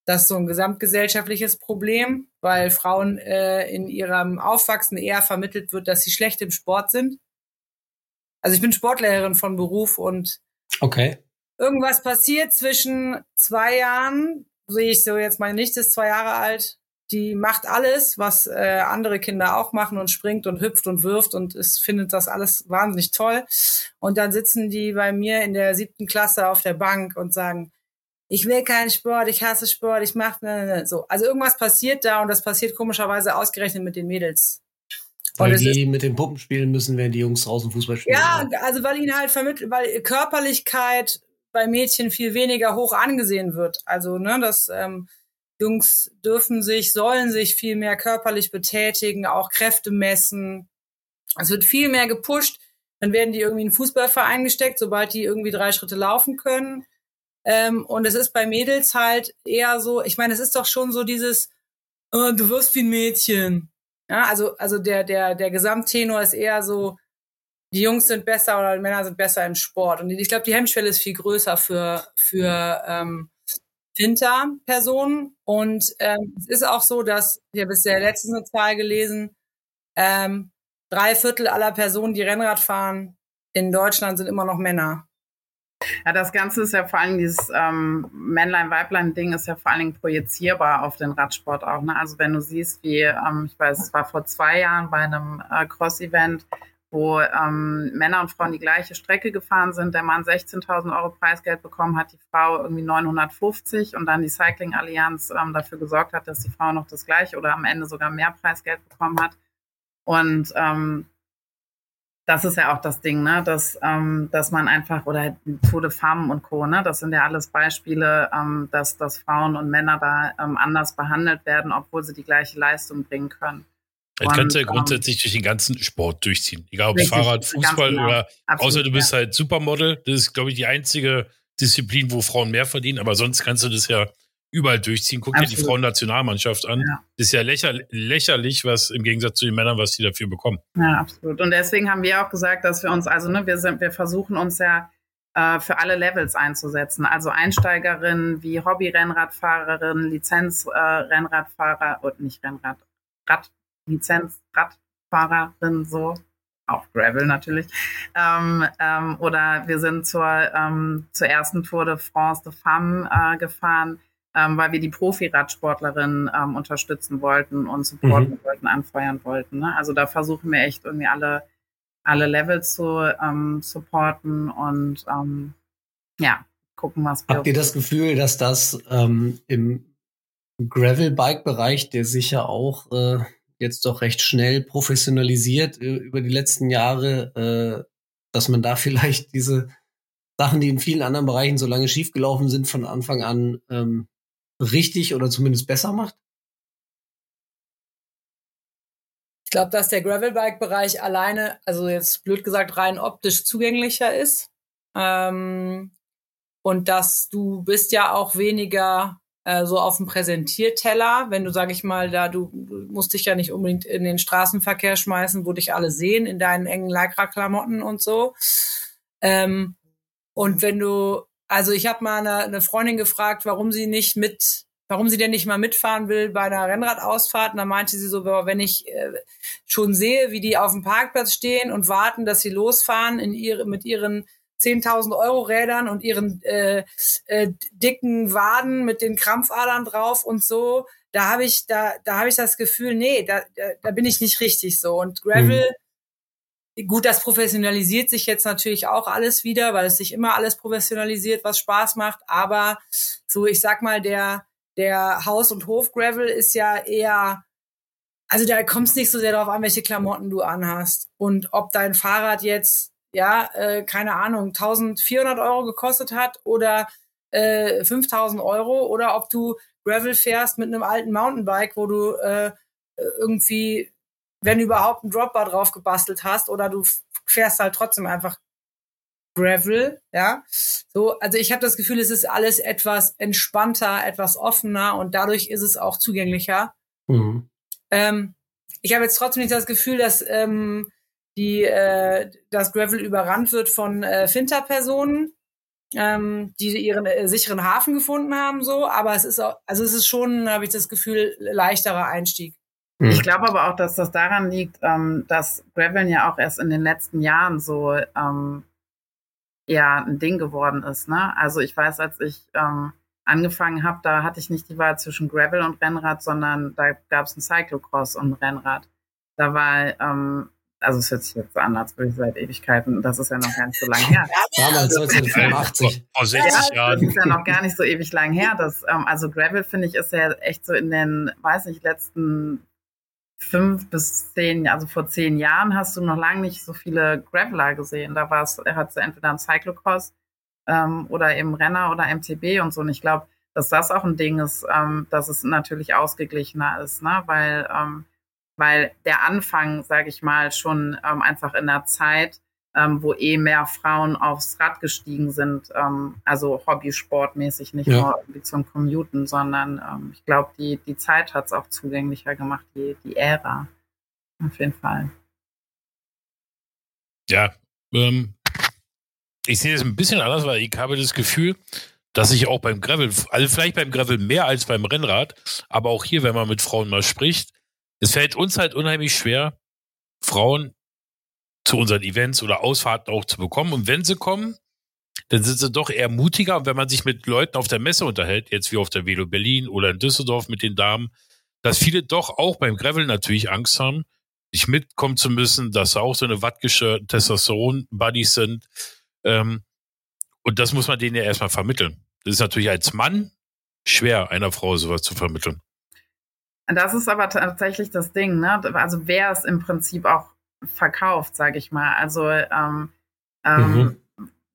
Das ist so ein gesamtgesellschaftliches Problem, weil Frauen äh, in ihrem Aufwachsen eher vermittelt wird, dass sie schlecht im Sport sind. Also ich bin Sportlehrerin von Beruf und Okay. irgendwas passiert zwischen zwei Jahren, sehe ich so jetzt meine Nichte ist zwei Jahre alt, die macht alles, was äh, andere Kinder auch machen und springt und hüpft und wirft und es findet das alles wahnsinnig toll. Und dann sitzen die bei mir in der siebten Klasse auf der Bank und sagen, ich will keinen Sport, ich hasse Sport, ich mache ne, ne, ne. so. Also irgendwas passiert da und das passiert komischerweise ausgerechnet mit den Mädels. Weil die mit dem Puppen spielen müssen, während die Jungs draußen Fußball spielen. Ja, also weil ihnen halt vermittelt, weil Körperlichkeit bei Mädchen viel weniger hoch angesehen wird. Also, ne, dass ähm, Jungs dürfen sich, sollen sich viel mehr körperlich betätigen, auch Kräfte messen. Es wird viel mehr gepusht. Dann werden die irgendwie in einen Fußballverein gesteckt, sobald die irgendwie drei Schritte laufen können. Ähm, und es ist bei Mädels halt eher so, ich meine, es ist doch schon so dieses, äh, du wirst wie ein Mädchen. Ja, also, also der, der, der Gesamttenor ist eher so, die Jungs sind besser oder die Männer sind besser im Sport. Und ich glaube, die Hemmschwelle ist viel größer für, für ähm, Finter-Personen. Und ähm, es ist auch so, dass, habe bisher letztens eine Zahl gelesen, ähm, drei Viertel aller Personen, die Rennrad fahren in Deutschland, sind immer noch Männer. Ja, das Ganze ist ja vor allem dieses ähm, Männlein-Weiblein-Ding ist ja vor allen Dingen projizierbar auf den Radsport auch. Ne? Also wenn du siehst, wie, ähm, ich weiß, es war vor zwei Jahren bei einem äh, Cross-Event, wo ähm, Männer und Frauen die gleiche Strecke gefahren sind, der Mann 16.000 Euro Preisgeld bekommen hat, die Frau irgendwie 950 und dann die Cycling Allianz ähm, dafür gesorgt hat, dass die Frau noch das gleiche oder am Ende sogar mehr Preisgeld bekommen hat. Und ähm, das ist ja auch das Ding, ne? dass, ähm, dass man einfach, oder Tour de Femmes und Co., ne? das sind ja alles Beispiele, ähm, dass, dass Frauen und Männer da ähm, anders behandelt werden, obwohl sie die gleiche Leistung bringen können. Das kannst du ja ähm, grundsätzlich durch den ganzen Sport durchziehen. Egal ob Richtig, Fahrrad, Fußball oder Absolut, außer du ja. bist halt Supermodel. Das ist, glaube ich, die einzige Disziplin, wo Frauen mehr verdienen. Aber sonst kannst du das ja überall durchziehen. Guck dir die Absolut. Frauennationalmannschaft an. Ja. Das ist ja lächer, lächerlich, was im Gegensatz zu den Männern, was die dafür bekommen. Ja, absolut. Und deswegen haben wir auch gesagt, dass wir uns, also ne, wir sind, wir versuchen uns ja äh, für alle Levels einzusetzen. Also Einsteigerinnen wie Hobby-Rennradfahrerinnen, Lizenz-Rennradfahrer und nicht Rennrad, Rad, Lizenz-Radfahrerin so. Auch Gravel natürlich. Ähm, ähm, oder wir sind zur, ähm, zur ersten Tour de France de Femmes äh, gefahren, ähm, weil wir die Profi-Radsportlerinnen ähm, unterstützen wollten und supporten wollten, anfeuern wollten. Ne? Also da versuchen wir echt irgendwie alle, alle Levels zu ähm, supporten und ja, gucken, was wir. Habt ihr das Gefühl, dass das im Gravel-Bike-Bereich, der sich ja auch äh, jetzt doch recht schnell professionalisiert äh, über die letzten Jahre, äh, dass man da *laughs* vielleicht diese Sachen, die in vielen anderen Bereichen so lange schiefgelaufen sind, von Anfang an ähm, richtig oder zumindest besser macht? Ich glaube, dass der Gravelbike-Bereich alleine, also jetzt blöd gesagt, rein optisch zugänglicher ist. Ähm, und dass du bist ja auch weniger äh, so auf dem Präsentierteller, wenn du, sag ich mal, da du, musst dich ja nicht unbedingt in den Straßenverkehr schmeißen, wo dich alle sehen in deinen engen Lycra-Klamotten und so. Ähm, und wenn du, also ich habe mal eine, eine Freundin gefragt, warum sie nicht mit warum sie denn nicht mal mitfahren will bei einer Rennradausfahrt. Und da meinte sie so, wenn ich äh, schon sehe, wie die auf dem Parkplatz stehen und warten, dass sie losfahren in ihre, mit ihren 10.000 Euro Rädern und ihren äh, äh, dicken Waden mit den Krampfadern drauf und so, da habe ich da da habe ich das Gefühl, nee, da, da, da bin ich nicht richtig so und Gravel mhm. Gut, das professionalisiert sich jetzt natürlich auch alles wieder, weil es sich immer alles professionalisiert, was Spaß macht. Aber so, ich sag mal, der, der Haus- und Hof-Gravel ist ja eher, also da kommt es nicht so sehr darauf an, welche Klamotten du anhast. Und ob dein Fahrrad jetzt, ja, äh, keine Ahnung, 1400 Euro gekostet hat oder äh, 5000 Euro oder ob du Gravel fährst mit einem alten Mountainbike, wo du äh, irgendwie, wenn überhaupt, einen Dropbar drauf gebastelt hast oder du fährst halt trotzdem einfach Gravel, ja. So, also ich habe das Gefühl, es ist alles etwas entspannter, etwas offener und dadurch ist es auch zugänglicher. Mhm. Ähm, ich habe jetzt trotzdem nicht das Gefühl, dass ähm, die äh, das Gravel überrannt wird von äh, Finter-Personen, ähm, die ihren äh, sicheren Hafen gefunden haben, so. Aber es ist auch, also es ist schon, habe ich das Gefühl, leichterer Einstieg. Ich mhm. glaube aber auch, dass das daran liegt, ähm, dass Gravel ja auch erst in den letzten Jahren so ähm, eher ein Ding geworden ist. Ne? Also ich weiß, als ich ähm, angefangen habe, da hatte ich nicht die Wahl zwischen Gravel und Rennrad, sondern da gab es ein Cyclocross und ein Rennrad. Da war, ähm, also es hört sich jetzt an, als würde ich seit Ewigkeiten, das ist ja noch gar nicht so lange her. *laughs* Damals 1985. Vor 60 ja, Jahren. Das ist ja noch gar nicht so ewig lang her. Das, ähm, also Gravel, finde ich, ist ja echt so in den, weiß nicht, letzten fünf bis zehn, also vor zehn Jahren hast du noch lange nicht so viele Graveler gesehen. Da war es, er hat entweder ein Cyclocross ähm, oder eben Renner oder MTB und so. Und ich glaube, dass das auch ein Ding ist, ähm, dass es natürlich ausgeglichener ist, ne? Weil, ähm, weil der Anfang, sage ich mal, schon ähm, einfach in der Zeit ähm, wo eh mehr Frauen aufs Rad gestiegen sind, ähm, also Hobbysportmäßig, nicht ja. nur irgendwie zum Commuten, sondern ähm, ich glaube, die, die Zeit hat es auch zugänglicher gemacht, die, die Ära. Auf jeden Fall. Ja, ähm, ich sehe es ein bisschen anders, weil ich habe das Gefühl, dass ich auch beim Gravel, also vielleicht beim Gravel mehr als beim Rennrad, aber auch hier, wenn man mit Frauen mal spricht, es fällt uns halt unheimlich schwer, Frauen zu unseren Events oder Ausfahrten auch zu bekommen. Und wenn sie kommen, dann sind sie doch eher mutiger. Und wenn man sich mit Leuten auf der Messe unterhält, jetzt wie auf der Velo Berlin oder in Düsseldorf mit den Damen, dass viele doch auch beim Gravel natürlich Angst haben, nicht mitkommen zu müssen, dass sie auch so eine wattgische Testosteron-Buddies sind. Ähm, und das muss man denen ja erstmal vermitteln. Das ist natürlich als Mann schwer, einer Frau sowas zu vermitteln. Das ist aber tatsächlich das Ding, ne? Also wer es im Prinzip auch verkauft, sage ich mal. Also ähm, ähm, mhm.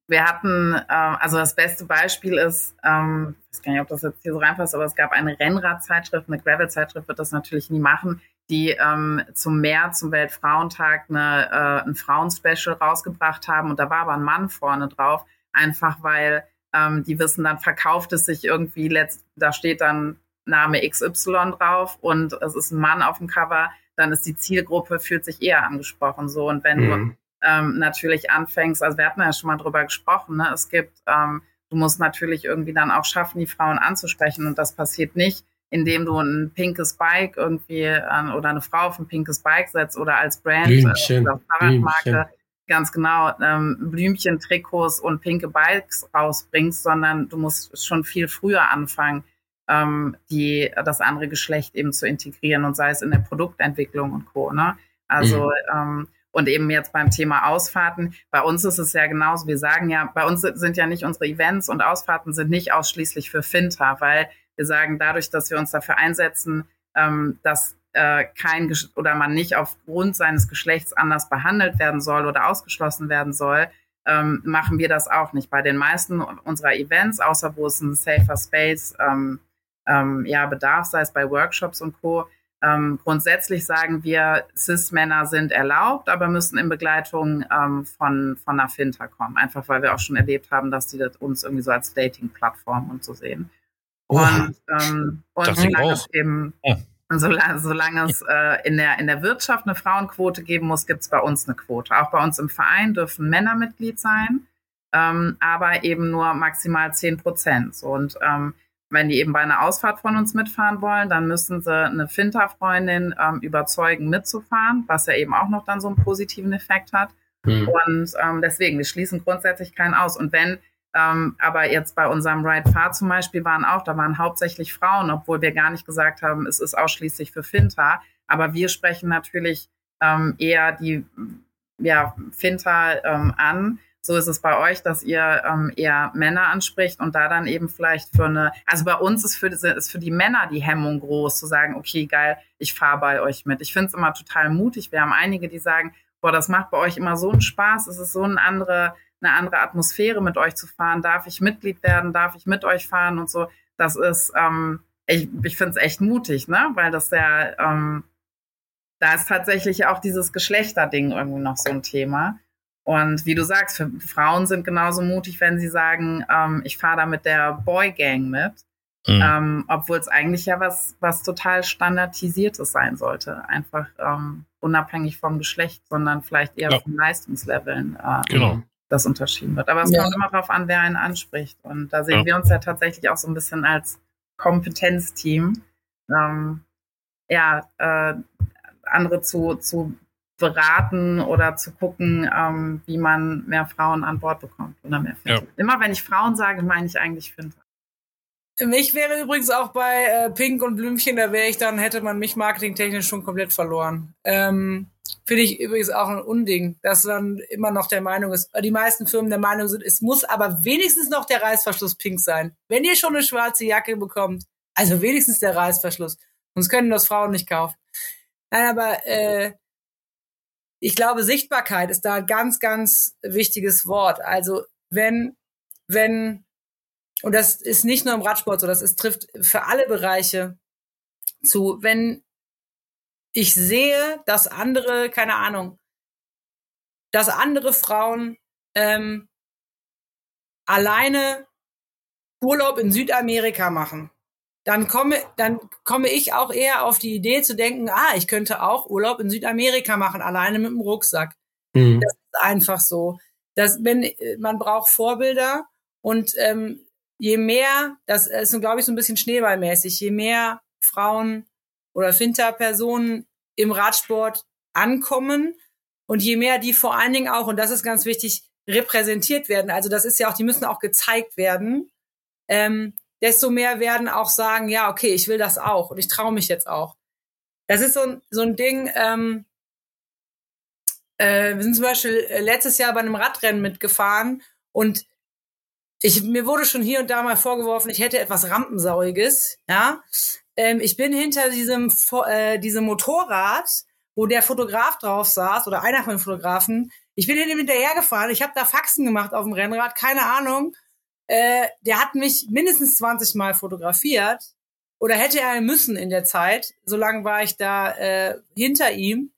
wir hatten, äh, also das beste Beispiel ist, ähm, ich weiß gar nicht, ob das jetzt hier so reinpasst, aber es gab eine Rennradzeitschrift, eine Gravel-Zeitschrift wird das natürlich nie machen, die ähm, zum März, zum Weltfrauentag eine, äh, ein Frauenspecial rausgebracht haben und da war aber ein Mann vorne drauf, einfach weil ähm, die wissen, dann verkauft es sich irgendwie, letzt, da steht dann Name XY drauf und es ist ein Mann auf dem Cover, dann ist die Zielgruppe, fühlt sich eher angesprochen so. Und wenn mhm. du ähm, natürlich anfängst, also wir hatten ja schon mal drüber gesprochen, ne? es gibt, ähm, du musst natürlich irgendwie dann auch schaffen, die Frauen anzusprechen und das passiert nicht, indem du ein pinkes Bike irgendwie äh, oder eine Frau auf ein pinkes Bike setzt oder als Brand Blümchen, oder Fahrradmarke Blümchen. ganz genau ähm, Blümchen, Trikots und pinke Bikes rausbringst, sondern du musst schon viel früher anfangen ähm, die, das andere Geschlecht eben zu integrieren und sei es in der Produktentwicklung und Co. Ne? Also mhm. ähm, und eben jetzt beim Thema Ausfahrten, bei uns ist es ja genauso, wir sagen ja, bei uns sind ja nicht unsere Events und Ausfahrten sind nicht ausschließlich für Finter, weil Wir sagen, dadurch, dass wir uns dafür einsetzen, ähm, dass äh, kein oder man nicht aufgrund seines Geschlechts anders behandelt werden soll oder ausgeschlossen werden soll, ähm, machen wir das auch nicht. Bei den meisten unserer Events, außer wo es ein safer Space ähm, ähm, ja, bedarf, sei es bei Workshops und Co., ähm, grundsätzlich sagen wir, Cis-Männer sind erlaubt, aber müssen in Begleitung ähm, von, von einer Finter kommen. Einfach weil wir auch schon erlebt haben, dass die das uns irgendwie so als Dating-Plattform und so sehen. Oh, und ähm, und solange es eben, ja. solange, solange es äh, in, der, in der Wirtschaft eine Frauenquote geben muss, gibt es bei uns eine Quote. Auch bei uns im Verein dürfen Männer Mitglied sein, ähm, aber eben nur maximal zehn Prozent. So, und ähm, wenn die eben bei einer Ausfahrt von uns mitfahren wollen, dann müssen sie eine Finta-Freundin ähm, überzeugen, mitzufahren, was ja eben auch noch dann so einen positiven Effekt hat. Mhm. Und ähm, deswegen, wir schließen grundsätzlich keinen aus. Und wenn ähm, aber jetzt bei unserem Ride Fahr zum Beispiel waren auch, da waren hauptsächlich Frauen, obwohl wir gar nicht gesagt haben, es ist ausschließlich für Finta. Aber wir sprechen natürlich ähm, eher die ja, Finta ähm, an, so ist es bei euch, dass ihr ähm, eher Männer anspricht und da dann eben vielleicht für eine, also bei uns ist für, ist für die Männer die Hemmung groß, zu sagen, okay, geil, ich fahre bei euch mit. Ich finde es immer total mutig. Wir haben einige, die sagen, boah, das macht bei euch immer so einen Spaß, es ist so eine andere, eine andere Atmosphäre, mit euch zu fahren. Darf ich Mitglied werden? Darf ich mit euch fahren und so? Das ist, ähm, ich, ich finde es echt mutig, ne? Weil das ja, ähm, da ist tatsächlich auch dieses Geschlechterding irgendwie noch so ein Thema. Und wie du sagst, für Frauen sind genauso mutig, wenn sie sagen, ähm, ich fahre da mit der Boy Gang mit. Mhm. Ähm, Obwohl es eigentlich ja was, was total standardisiertes sein sollte. Einfach ähm, unabhängig vom Geschlecht, sondern vielleicht eher ja. von Leistungsleveln. Äh, genau. Das unterschieden wird. Aber es ja. kommt immer darauf an, wer einen anspricht. Und da sehen ja. wir uns ja tatsächlich auch so ein bisschen als Kompetenzteam. Ähm, ja, äh, andere zu, zu beraten oder zu gucken, ähm, wie man mehr Frauen an Bord bekommt oder mehr Ja. Immer wenn ich Frauen sage, meine ich eigentlich Finter. Ich wäre übrigens auch bei äh, Pink und Blümchen, da wäre ich dann, hätte man mich marketingtechnisch schon komplett verloren. Ähm, Finde ich übrigens auch ein Unding, dass dann immer noch der Meinung ist, die meisten Firmen der Meinung sind, es muss aber wenigstens noch der Reißverschluss pink sein. Wenn ihr schon eine schwarze Jacke bekommt, also wenigstens der Reißverschluss. Sonst können das Frauen nicht kaufen. Nein, aber äh, ich glaube, Sichtbarkeit ist da ein ganz, ganz wichtiges Wort. Also wenn, wenn, und das ist nicht nur im Radsport so, das ist, trifft für alle Bereiche zu, wenn ich sehe, dass andere, keine Ahnung, dass andere Frauen ähm, alleine Urlaub in Südamerika machen dann komme, dann komme ich auch eher auf die Idee zu denken, ah, ich könnte auch Urlaub in Südamerika machen, alleine mit dem Rucksack. Mhm. Das ist einfach so. dass wenn, man braucht Vorbilder und ähm, je mehr, das ist, glaube ich, so ein bisschen schneeballmäßig, je mehr Frauen oder Finter-Personen im Radsport ankommen und je mehr die vor allen Dingen auch, und das ist ganz wichtig, repräsentiert werden. Also das ist ja auch, die müssen auch gezeigt werden. Ähm, desto mehr werden auch sagen, ja, okay, ich will das auch und ich traue mich jetzt auch. Das ist so ein, so ein Ding, ähm, äh, wir sind zum Beispiel äh, letztes Jahr bei einem Radrennen mitgefahren und ich, mir wurde schon hier und da mal vorgeworfen, ich hätte etwas Rampensauriges, ja. Ähm, ich bin hinter diesem, äh, diesem Motorrad, wo der Fotograf drauf saß oder einer von den Fotografen. Ich bin hinter hinterhergefahren, ich habe da Faxen gemacht auf dem Rennrad, keine Ahnung. Äh, der hat mich mindestens 20 Mal fotografiert oder hätte er müssen in der Zeit. So lange war ich da äh, hinter ihm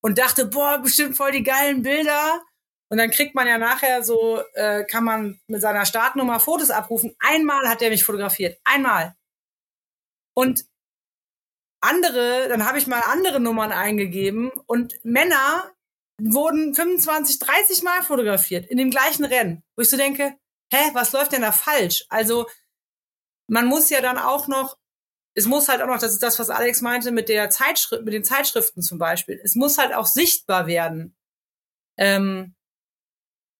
und dachte, boah, bestimmt voll die geilen Bilder. Und dann kriegt man ja nachher so, äh, kann man mit seiner Startnummer Fotos abrufen. Einmal hat er mich fotografiert. Einmal. Und andere, dann habe ich mal andere Nummern eingegeben und Männer wurden 25, 30 Mal fotografiert in dem gleichen Rennen, wo ich so denke, hä, was läuft denn da falsch? Also man muss ja dann auch noch, es muss halt auch noch, das ist das, was Alex meinte mit der Zeitschrift, mit den Zeitschriften zum Beispiel. Es muss halt auch sichtbar werden. Ähm,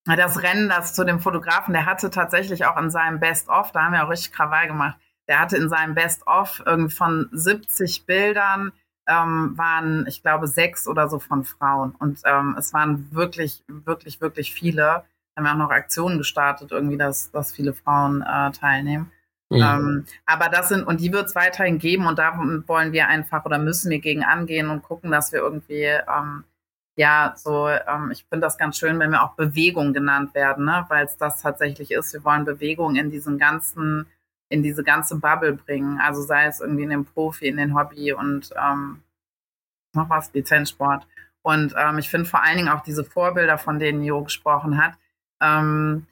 das Rennen, das zu dem Fotografen, der hatte tatsächlich auch in seinem Best-of, da haben wir auch richtig Krawall gemacht, der hatte in seinem Best-of von 70 Bildern ähm, waren, ich glaube, sechs oder so von Frauen. Und ähm, es waren wirklich, wirklich, wirklich viele haben wir auch noch Aktionen gestartet, irgendwie, dass, dass viele Frauen äh, teilnehmen. Mhm. Ähm, aber das sind, und die wird es weiterhin geben und da wollen wir einfach oder müssen wir gegen angehen und gucken, dass wir irgendwie, ähm, ja, so, ähm, ich finde das ganz schön, wenn wir auch Bewegung genannt werden, ne? weil es das tatsächlich ist. Wir wollen Bewegung in diesen ganzen, in diese ganze Bubble bringen. Also sei es irgendwie in den Profi, in den Hobby und ähm, noch was, Lizenzsport. Und ähm, ich finde vor allen Dingen auch diese Vorbilder, von denen Jo gesprochen hat, ähm,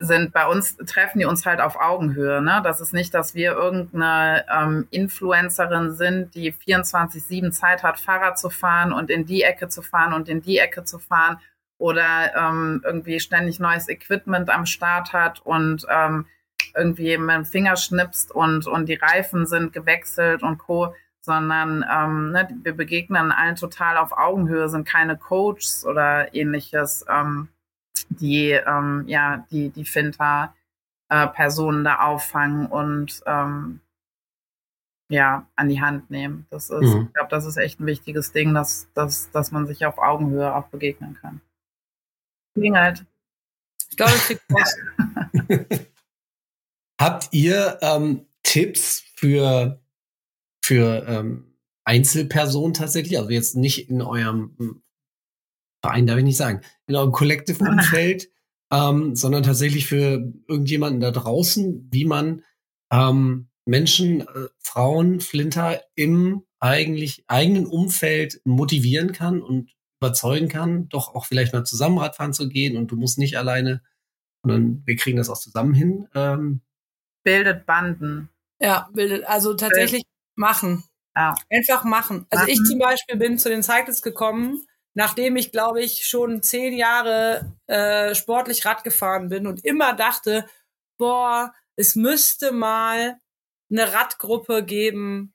sind bei uns, treffen die uns halt auf Augenhöhe. Ne? Das ist nicht, dass wir irgendeine ähm, Influencerin sind, die 24-7 Zeit hat, Fahrrad zu fahren und in die Ecke zu fahren und in die Ecke zu fahren oder ähm, irgendwie ständig neues Equipment am Start hat und ähm, irgendwie mit dem Finger schnipst und, und die Reifen sind gewechselt und Co., sondern ähm, ne, wir begegnen allen total auf Augenhöhe, sind keine Coaches oder ähnliches. Ähm, die ähm, ja die die Finta äh, Personen da auffangen und ähm, ja an die Hand nehmen. Das ist, mhm. ich glaube, das ist echt ein wichtiges Ding, dass, dass, dass man sich auf Augenhöhe auch begegnen kann. Klingelt. Ich glaube, es kriegt was. *laughs* *laughs* Habt ihr ähm, Tipps für, für ähm, Einzelpersonen tatsächlich? Also jetzt nicht in eurem Verein darf ich nicht sagen, in eurem Collective-Umfeld, *laughs* ähm, sondern tatsächlich für irgendjemanden da draußen, wie man ähm, Menschen, äh, Frauen, Flinter im eigentlich eigenen Umfeld motivieren kann und überzeugen kann, doch auch vielleicht mal zusammen Radfahren zu gehen und du musst nicht alleine, sondern wir kriegen das auch zusammen hin. Ähm. Bildet Banden. Ja, bildet, also tatsächlich Bild. machen. Ja. Einfach machen. Also machen. ich zum Beispiel bin zu den Cyclists gekommen, nachdem ich, glaube ich, schon zehn Jahre äh, sportlich Rad gefahren bin und immer dachte, boah, es müsste mal eine Radgruppe geben,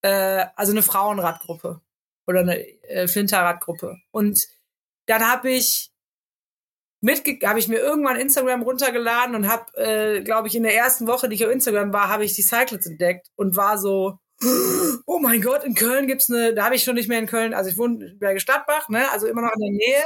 äh, also eine Frauenradgruppe oder eine äh, Flinterradgruppe. Und dann habe ich mitge habe ich mir irgendwann Instagram runtergeladen und habe, äh, glaube ich, in der ersten Woche, die ich auf Instagram war, habe ich die Cycles entdeckt und war so, oh mein Gott, in Köln gibt's eine, da habe ich schon nicht mehr in Köln, also ich wohne Berge Stadtbach, ne, also immer noch in der Nähe.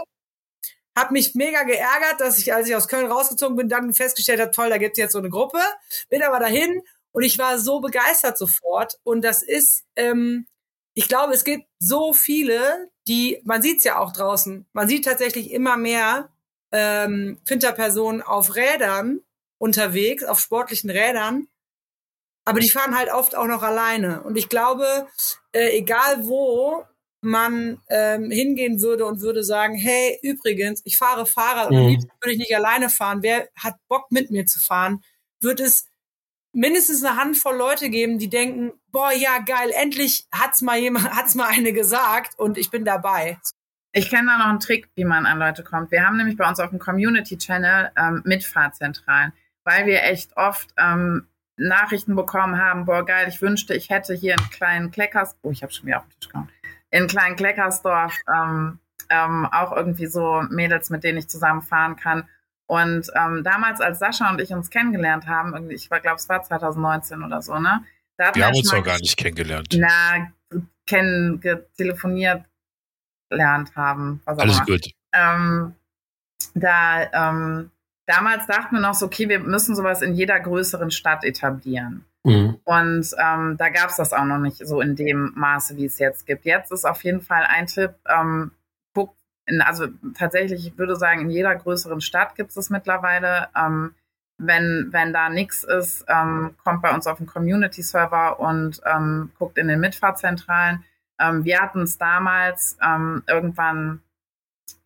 Hab mich mega geärgert, dass ich, als ich aus Köln rausgezogen bin, dann festgestellt habe, toll, da gibt's jetzt so eine Gruppe. Bin aber dahin und ich war so begeistert sofort. Und das ist, ähm, ich glaube, es gibt so viele, die, man sieht's ja auch draußen, man sieht tatsächlich immer mehr ähm, Finterpersonen auf Rädern unterwegs, auf sportlichen Rädern, aber die fahren halt oft auch noch alleine. Und ich glaube, äh, egal wo man ähm, hingehen würde und würde sagen, hey, übrigens, ich fahre Fahrrad mhm. und am liebsten würde ich nicht alleine fahren. Wer hat Bock mit mir zu fahren? Wird es mindestens eine Handvoll Leute geben, die denken, boah, ja, geil, endlich hat's mal jemand, *laughs* hat's mal eine gesagt und ich bin dabei. Ich kenne da noch einen Trick, wie man an Leute kommt. Wir haben nämlich bei uns auf dem Community Channel ähm, Mitfahrzentralen, weil wir echt oft ähm, Nachrichten bekommen haben, boah, geil, ich wünschte, ich hätte hier einen kleinen Kleckers, oh, ich habe schon wieder auf den Tisch gekommen, in kleinen Kleckersdorf ähm, ähm, auch irgendwie so Mädels, mit denen ich zusammen fahren kann. Und ähm, damals, als Sascha und ich uns kennengelernt haben, ich glaube, es war 2019 oder so, ne? Da Wir haben uns auch gar nicht kennengelernt. Na, kennen, telefoniert, lernt haben. Alles gut. Ähm, da ähm, damals dachten wir noch so, okay, wir müssen sowas in jeder größeren Stadt etablieren. Mhm. Und ähm, da gab es das auch noch nicht so in dem Maße, wie es jetzt gibt. Jetzt ist auf jeden Fall ein Tipp, ähm, guck, in, also tatsächlich, ich würde sagen, in jeder größeren Stadt gibt es es mittlerweile. Ähm, wenn, wenn da nichts ist, ähm, kommt bei uns auf den Community-Server und ähm, guckt in den Mitfahrzentralen. Ähm, wir hatten es damals irgendwann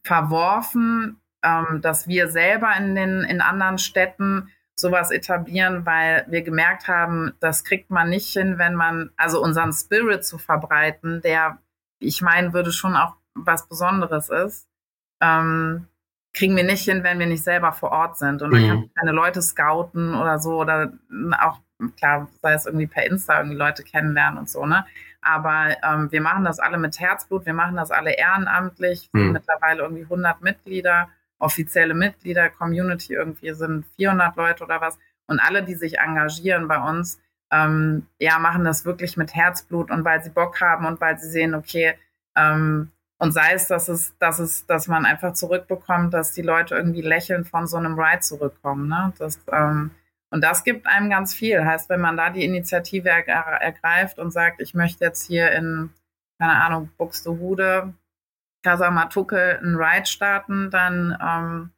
verworfen, ähm, dass wir selber in den in anderen Städten sowas etablieren, weil wir gemerkt haben, das kriegt man nicht hin, wenn man, also unseren Spirit zu verbreiten, der, ich meine, würde schon auch was Besonderes ist, ähm, kriegen wir nicht hin, wenn wir nicht selber vor Ort sind. Und dann mhm. kann man keine Leute scouten oder so oder auch, klar, sei es irgendwie per Insta irgendwie Leute kennenlernen und so, ne? Aber ähm, wir machen das alle mit Herzblut, wir machen das alle ehrenamtlich, mhm. mittlerweile irgendwie 100 Mitglieder offizielle Mitglieder, Community irgendwie sind 400 Leute oder was. Und alle, die sich engagieren bei uns, ähm, ja, machen das wirklich mit Herzblut und weil sie Bock haben und weil sie sehen, okay, ähm, und sei es, dass es, dass es, dass man einfach zurückbekommt, dass die Leute irgendwie lächelnd von so einem Ride zurückkommen. Ne? Das, ähm, Und das gibt einem ganz viel. Heißt, wenn man da die Initiative er ergreift und sagt, ich möchte jetzt hier in, keine Ahnung, Buxtehude, Casamatuke einen Ride starten, dann ähm,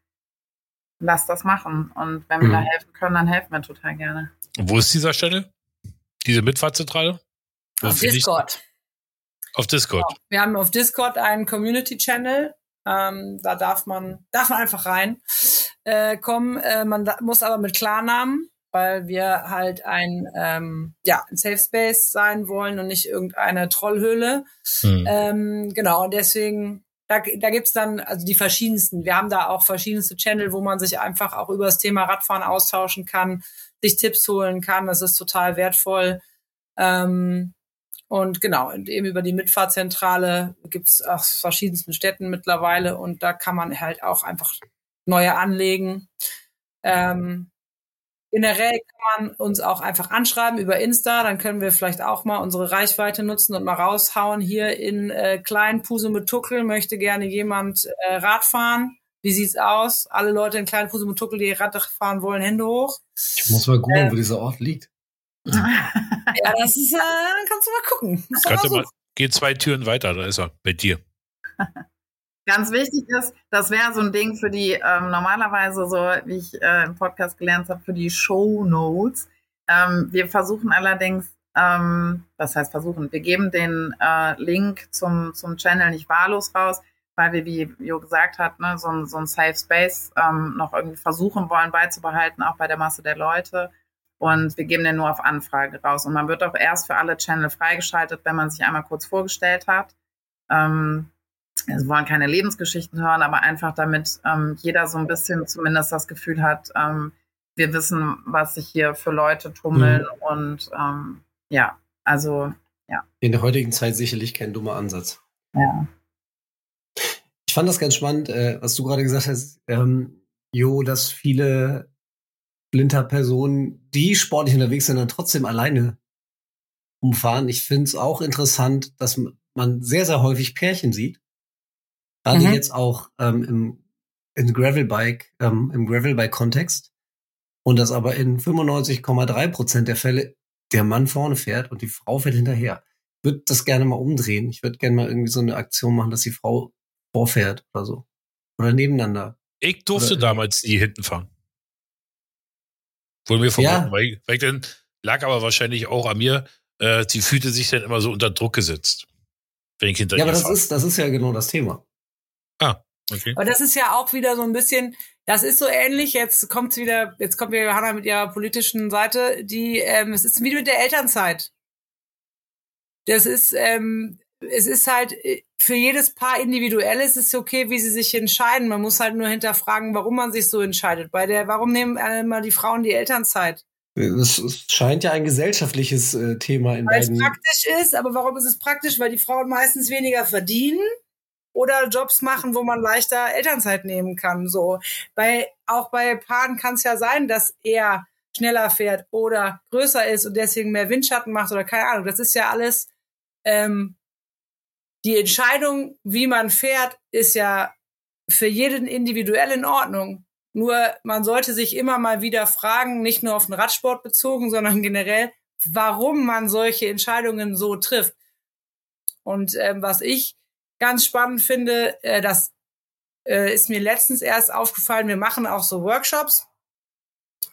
lass das machen. Und wenn wir mhm. da helfen können, dann helfen wir total gerne. Und wo ist dieser Stelle? Diese Mitfahrzentrale? Auf Discord. Auf Discord. Genau. Wir haben auf Discord einen Community-Channel. Ähm, da darf man, darf man einfach rein äh, kommen. Äh, man da, muss aber mit Klarnamen, weil wir halt ein, ähm, ja, ein Safe Space sein wollen und nicht irgendeine Trollhöhle. Hm. Ähm, genau, und deswegen, da, da gibt's dann also die verschiedensten. Wir haben da auch verschiedenste Channel, wo man sich einfach auch über das Thema Radfahren austauschen kann, sich Tipps holen kann. Das ist total wertvoll. Ähm, und genau, und eben über die Mitfahrzentrale gibt's aus verschiedensten Städten mittlerweile und da kann man halt auch einfach neue anlegen. Ähm, generell kann man uns auch einfach anschreiben über Insta, dann können wir vielleicht auch mal unsere Reichweite nutzen und mal raushauen. Hier in äh, Klein Puse mit Tuckel möchte gerne jemand äh, Rad fahren. Wie sieht's aus? Alle Leute in Klein Puse mit Tuckel, die Rad fahren wollen, Hände hoch. Ich muss mal googeln, äh, wo dieser Ort liegt. *laughs* ja, das ist, äh, dann kannst du mal gucken. Kannst du mal, geh zwei Türen weiter, da ist er, bei dir. *laughs* Ganz wichtig ist, das wäre so ein Ding für die ähm, normalerweise so, wie ich äh, im Podcast gelernt habe, für die Show Notes. Ähm, wir versuchen allerdings, ähm, das heißt versuchen, wir geben den äh, Link zum, zum Channel nicht wahllos raus, weil wir, wie Jo gesagt hat, ne, so, ein, so ein Safe Space ähm, noch irgendwie versuchen wollen beizubehalten, auch bei der Masse der Leute. Und wir geben den nur auf Anfrage raus. Und man wird auch erst für alle Channel freigeschaltet, wenn man sich einmal kurz vorgestellt hat. Ähm, wir wollen keine Lebensgeschichten hören, aber einfach damit ähm, jeder so ein bisschen zumindest das Gefühl hat, ähm, wir wissen, was sich hier für Leute tummeln mhm. und ähm, ja, also ja. In der heutigen Zeit sicherlich kein dummer Ansatz. Ja. Ich fand das ganz spannend, äh, was du gerade gesagt hast, ähm, Jo, dass viele Splinter-Personen, die sportlich unterwegs sind, dann trotzdem alleine umfahren. Ich finde es auch interessant, dass man sehr, sehr häufig Pärchen sieht Gerade mhm. jetzt auch ähm, im, im Gravelbike, ähm, im Gravelbike-Kontext. Und das aber in 95,3 Prozent der Fälle der Mann vorne fährt und die Frau fährt hinterher. Ich würde das gerne mal umdrehen. Ich würde gerne mal irgendwie so eine Aktion machen, dass die Frau vorfährt oder so. Oder nebeneinander. Ich durfte oder, damals nie hinten fahren. Wurde mir verboten, ja. weil, weil dann lag aber wahrscheinlich auch an mir, äh, sie fühlte sich dann immer so unter Druck gesetzt. Wenn ich hinter Ja, aber das ist, das ist ja genau das Thema. Ah, okay. Aber das ist ja auch wieder so ein bisschen, das ist so ähnlich, jetzt kommt's wieder, jetzt kommt wieder Johanna mit ihrer politischen Seite, die, ähm, es ist wie mit der Elternzeit. Das ist, ähm, es ist halt äh, für jedes Paar individuell ist es okay, wie sie sich entscheiden. Man muss halt nur hinterfragen, warum man sich so entscheidet. Bei der, warum nehmen immer die Frauen die Elternzeit? Es scheint ja ein gesellschaftliches äh, Thema in Weil es praktisch ist, aber warum ist es praktisch? Weil die Frauen meistens weniger verdienen oder Jobs machen, wo man leichter Elternzeit nehmen kann. So bei auch bei Paaren kann es ja sein, dass er schneller fährt oder größer ist und deswegen mehr Windschatten macht oder keine Ahnung. Das ist ja alles ähm, die Entscheidung, wie man fährt, ist ja für jeden individuell in Ordnung. Nur man sollte sich immer mal wieder fragen, nicht nur auf den Radsport bezogen, sondern generell, warum man solche Entscheidungen so trifft. Und ähm, was ich ganz spannend finde, äh, das äh, ist mir letztens erst aufgefallen, wir machen auch so Workshops,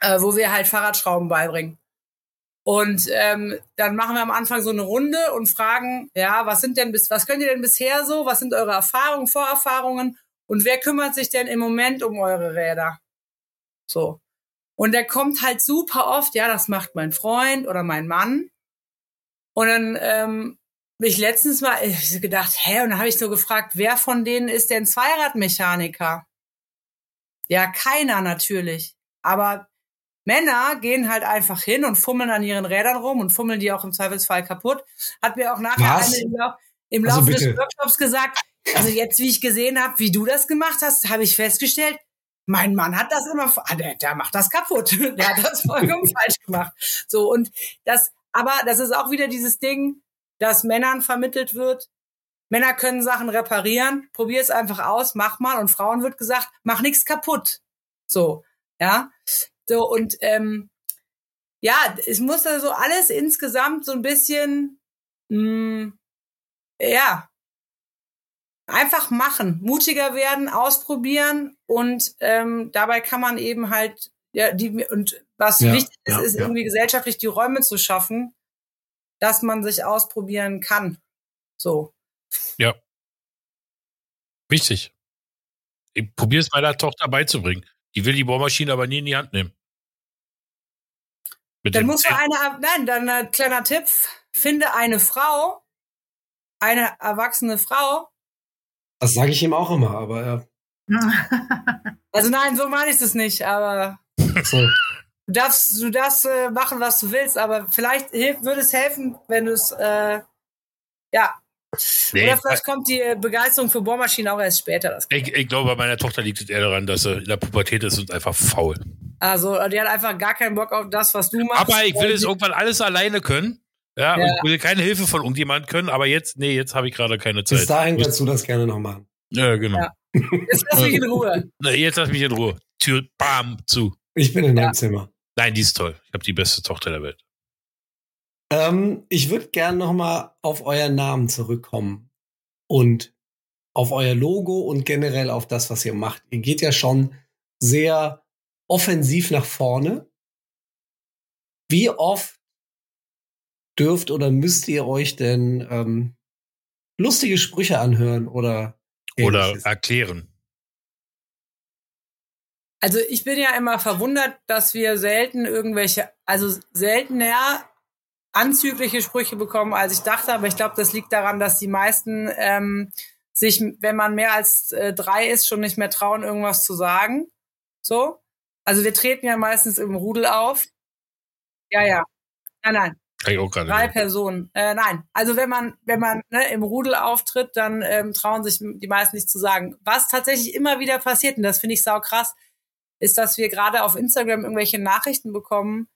äh, wo wir halt Fahrradschrauben beibringen. Und ähm, dann machen wir am Anfang so eine Runde und fragen, ja, was sind denn bis, was könnt ihr denn bisher so? Was sind eure Erfahrungen, Vorerfahrungen? Und wer kümmert sich denn im Moment um eure Räder? So. Und der kommt halt super oft, ja, das macht mein Freund oder mein Mann. Und dann ähm, ich letztens mal ich gedacht, hä, und dann habe ich so gefragt, wer von denen ist denn Zweiradmechaniker? Ja, keiner natürlich. Aber Männer gehen halt einfach hin und fummeln an ihren Rädern rum und fummeln die auch im Zweifelsfall kaputt. Hat mir auch nachher eine im, Lauf, im also Laufe des Workshops gesagt, also jetzt, wie ich gesehen habe, wie du das gemacht hast, habe ich festgestellt, mein Mann hat das immer, ah, der, der macht das kaputt. *laughs* Der hat das vollkommen *laughs* falsch gemacht. So, und das, aber das ist auch wieder dieses Ding, das Männern vermittelt wird. Männer können Sachen reparieren, probier es einfach aus, mach mal. Und Frauen wird gesagt, mach nichts kaputt. So, ja. So, und ähm, ja, es muss also alles insgesamt so ein bisschen, mh, ja, einfach machen, mutiger werden, ausprobieren und ähm, dabei kann man eben halt, ja, die, und was Ja, wichtig ist, ja, ist ja. irgendwie gesellschaftlich die Räume zu schaffen, dass man sich ausprobieren kann. So. Wichtig. Ich probiere es meiner Tochter beizubringen. Die will die Bohrmaschine aber nie in die Hand nehmen. Mit Dann muss man eine, nein, dann ein kleiner Tipp, finde eine Frau, eine erwachsene Frau. Das sage ich ihm auch immer, aber *laughs* Also nein, so meine ich es nicht, aber ja. So. Du darfst, du darfst äh, machen, was du willst, aber vielleicht würde es helfen, wenn du es, äh, ja. Nee, Oder vielleicht kommt die äh, Begeisterung für Bohrmaschinen auch erst später. Das ich, ich glaube, bei meiner Tochter liegt es eher daran, dass sie in der Pubertät ist und einfach faul. also, die hat einfach gar keinen Bock auf das, was du machst. Aber ich will Äh, es irgendwann alles alleine können. Ja, Ja. und will keine Hilfe von irgendjemand können, aber jetzt, nee, jetzt habe ich gerade keine Bis Zeit. dahin kannst du das gerne noch machen. Ja, genau. Ja. Jetzt lass mich in Ruhe. *laughs* Na, jetzt lass mich in Ruhe. Tür, bam, zu. Ich bin in Ja. deinem Zimmer. Nein, die ist toll. Ich habe die beste Tochter der Welt. Ähm, ich würde gerne noch mal auf euren Namen zurückkommen und auf euer Logo und generell auf das, was ihr macht. Ihr geht ja schon sehr offensiv nach vorne. Wie oft dürft oder müsst ihr euch denn ähm, lustige Sprüche anhören oder Oder erklären. Also ich bin ja immer verwundert, dass wir selten irgendwelche, also seltener anzügliche Sprüche bekommen, als ich dachte. Aber ich glaube, das liegt daran, dass die meisten ähm, sich, wenn man mehr als äh, drei ist, schon nicht mehr trauen, irgendwas zu sagen. So. Also wir treten ja meistens im Rudel auf. Ja, ja. Nein, nein. Kann ich auch gerade. Drei sagen. Personen. Äh, nein, also wenn man wenn man ne, im Rudel auftritt, dann ähm, trauen sich die meisten nicht zu sagen. Was tatsächlich immer wieder passiert und das finde ich sau krass, ist, dass wir gerade auf Instagram irgendwelche Nachrichten bekommen.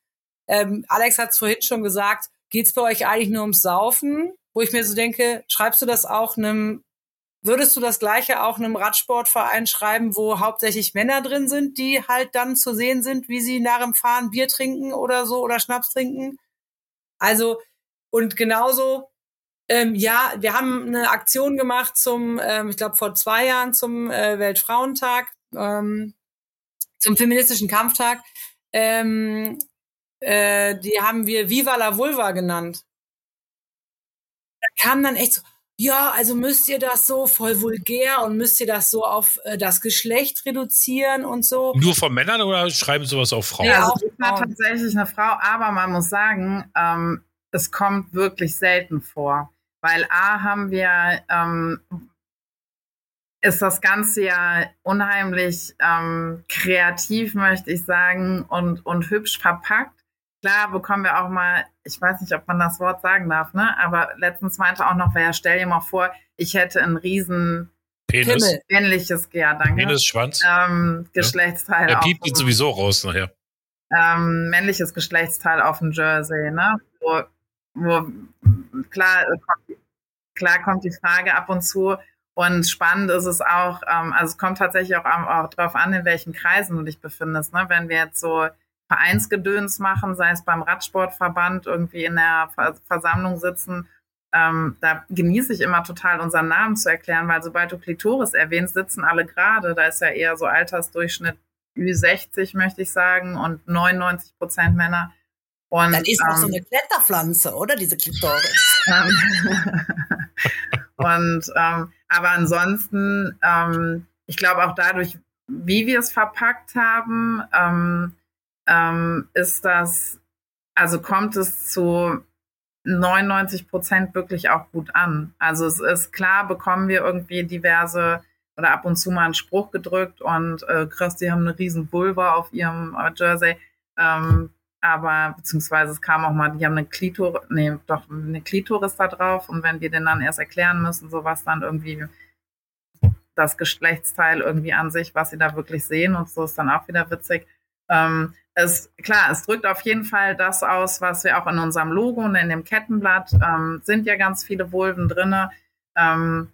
Ähm, Alex hat es vorhin schon gesagt. Geht's bei euch eigentlich nur ums Saufen? Wo ich mir so denke, schreibst du das auch einem Würdest du das gleiche auch einem Radsportverein schreiben, wo hauptsächlich Männer drin sind, die halt dann zu sehen sind, wie sie nach dem Fahren Bier trinken oder so oder Schnaps trinken? Also, und genauso, ähm, ja, wir haben eine Aktion gemacht zum, ähm, ich glaube, vor zwei Jahren zum äh, Weltfrauentag, ähm, zum feministischen Kampftag. Ähm, äh, die haben wir Viva la Vulva genannt. Da kam dann echt so, ja, also müsst ihr das so voll vulgär und müsst ihr das so auf äh, das Geschlecht reduzieren und so. Nur von Männern oder schreiben sowas auch Frauen? Ja, also auch ich war tatsächlich eine Frau, aber man muss sagen, ähm, es kommt wirklich selten vor. Weil A haben wir, ähm, ist das Ganze ja unheimlich ähm, kreativ, möchte ich sagen, und, und hübsch verpackt. Klar bekommen wir auch mal, ich weiß nicht, ob man das Wort sagen darf, ne? Aber letztens meinte auch noch, wer stell dir mal vor, ich hätte ein riesen Penis. Pimmel. männliches, ja, danke. Penis, Schwanz. Ähm, Geschlechtsteil. Der auf piept dem- jetzt sowieso raus nachher. ähm, männliches Geschlechtsteil auf dem Jersey, ne? Wo, wo klar, äh, kommt, klar kommt die Frage ab und zu. Und spannend ist es auch, ähm, also es kommt tatsächlich auch, auch darauf an, in welchen Kreisen du dich befindest. Ne? Wenn wir jetzt so Vereinsgedöns machen, sei es beim Radsportverband, irgendwie in der Ver Versammlung sitzen, ähm, da genieße ich immer total unseren Namen zu erklären, weil sobald du Klitoris erwähnst, sitzen alle gerade. Da ist ja eher so Altersdurchschnitt Ü60, möchte ich sagen, und 99 Prozent Männer. Und, Das ist auch so ähm, eine Kletterpflanze, oder? Diese Klitoris. *laughs* *laughs* und ähm, aber ansonsten, ähm, ich glaube auch dadurch, wie wir es verpackt haben, ähm, ähm, ist das, also kommt es zu 99 Prozent wirklich auch gut an. Also es ist klar, bekommen wir irgendwie diverse oder ab und zu mal einen Spruch gedrückt und äh, krass, die haben eine riesen Vulva auf ihrem äh, Jersey. Ähm, aber beziehungsweise es kam auch mal, die haben eine Klitoris, nee, doch eine Klitoris da drauf und wenn wir den dann erst erklären müssen, so was dann irgendwie das Geschlechtsteil irgendwie an sich, was sie da wirklich sehen und so ist dann auch wieder witzig. Ähm, es, klar, es drückt auf jeden Fall das aus, was wir auch in unserem Logo und in dem Kettenblatt ähm, sind ja ganz viele Vulven drinne. Ähm,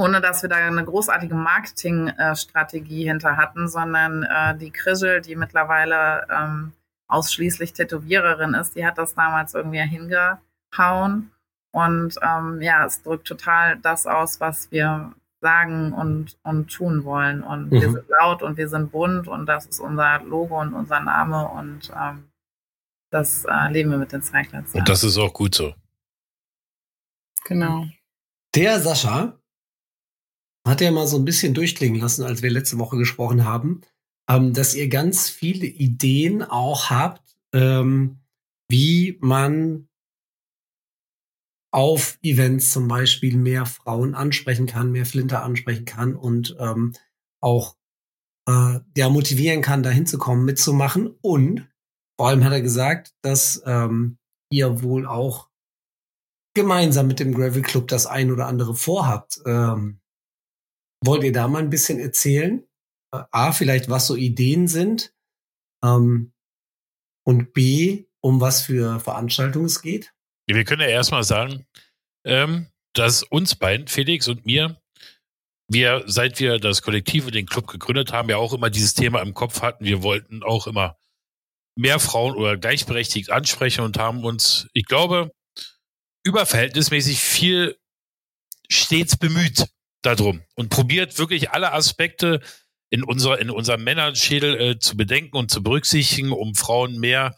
ohne dass wir da eine großartige Marketingstrategie hinter hatten, sondern äh, die Krischel, die mittlerweile ähm, ausschließlich Tätowiererin ist, die hat das damals irgendwie hingehauen. Und ähm, ja, es drückt total das aus, was wir sagen und, und tun wollen. Und mhm. wir sind laut und wir sind bunt und das ist unser Logo und unser Name und ähm, das äh, leben wir mit den Cyclers. Und das ist auch gut so. Genau. Der Sascha hat ja mal so ein bisschen durchklingen lassen, als wir letzte Woche gesprochen haben, ähm, dass ihr ganz viele Ideen auch habt, ähm, wie man auf Events zum Beispiel mehr Frauen ansprechen kann, mehr Flinter ansprechen kann und ähm, auch äh, ja, motivieren kann, da hinzukommen, mitzumachen. Und vor allem hat er gesagt, dass ähm, ihr wohl auch gemeinsam mit dem Gravel Club das ein oder andere vorhabt. Ähm, wollt ihr da mal ein bisschen erzählen? A, vielleicht was so Ideen sind ähm, und B, um was für Veranstaltungen es geht? Wir können ja erstmal sagen, ähm, dass uns beiden, Felix und mir, wir, seit wir das Kollektiv und den Club gegründet haben, ja auch immer dieses Thema im Kopf hatten. Wir wollten auch immer mehr Frauen oder gleichberechtigt ansprechen und haben uns, ich glaube, überverhältnismäßig viel stets bemüht darum und probiert wirklich alle Aspekte in unserer in unserem Männerschädel äh, zu bedenken und zu berücksichtigen, um Frauen mehr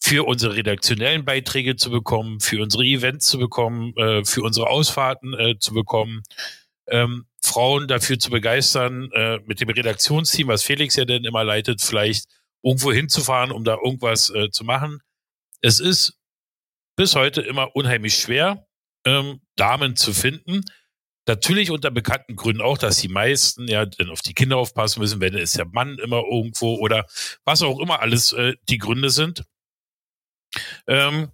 für unsere redaktionellen Beiträge zu bekommen, für unsere Events zu bekommen, äh, für unsere Ausfahrten äh, zu bekommen, ähm, Frauen dafür zu begeistern, äh, mit dem Redaktionsteam, was Felix ja dann immer leitet, vielleicht irgendwo hinzufahren, um da irgendwas äh, zu machen. Es ist bis heute immer unheimlich schwer, ähm, Damen zu finden. Natürlich unter bekannten Gründen auch, dass die meisten ja dann auf die Kinder aufpassen müssen, wenn es der Mann immer irgendwo oder was auch immer alles äh, die Gründe sind. Ähm,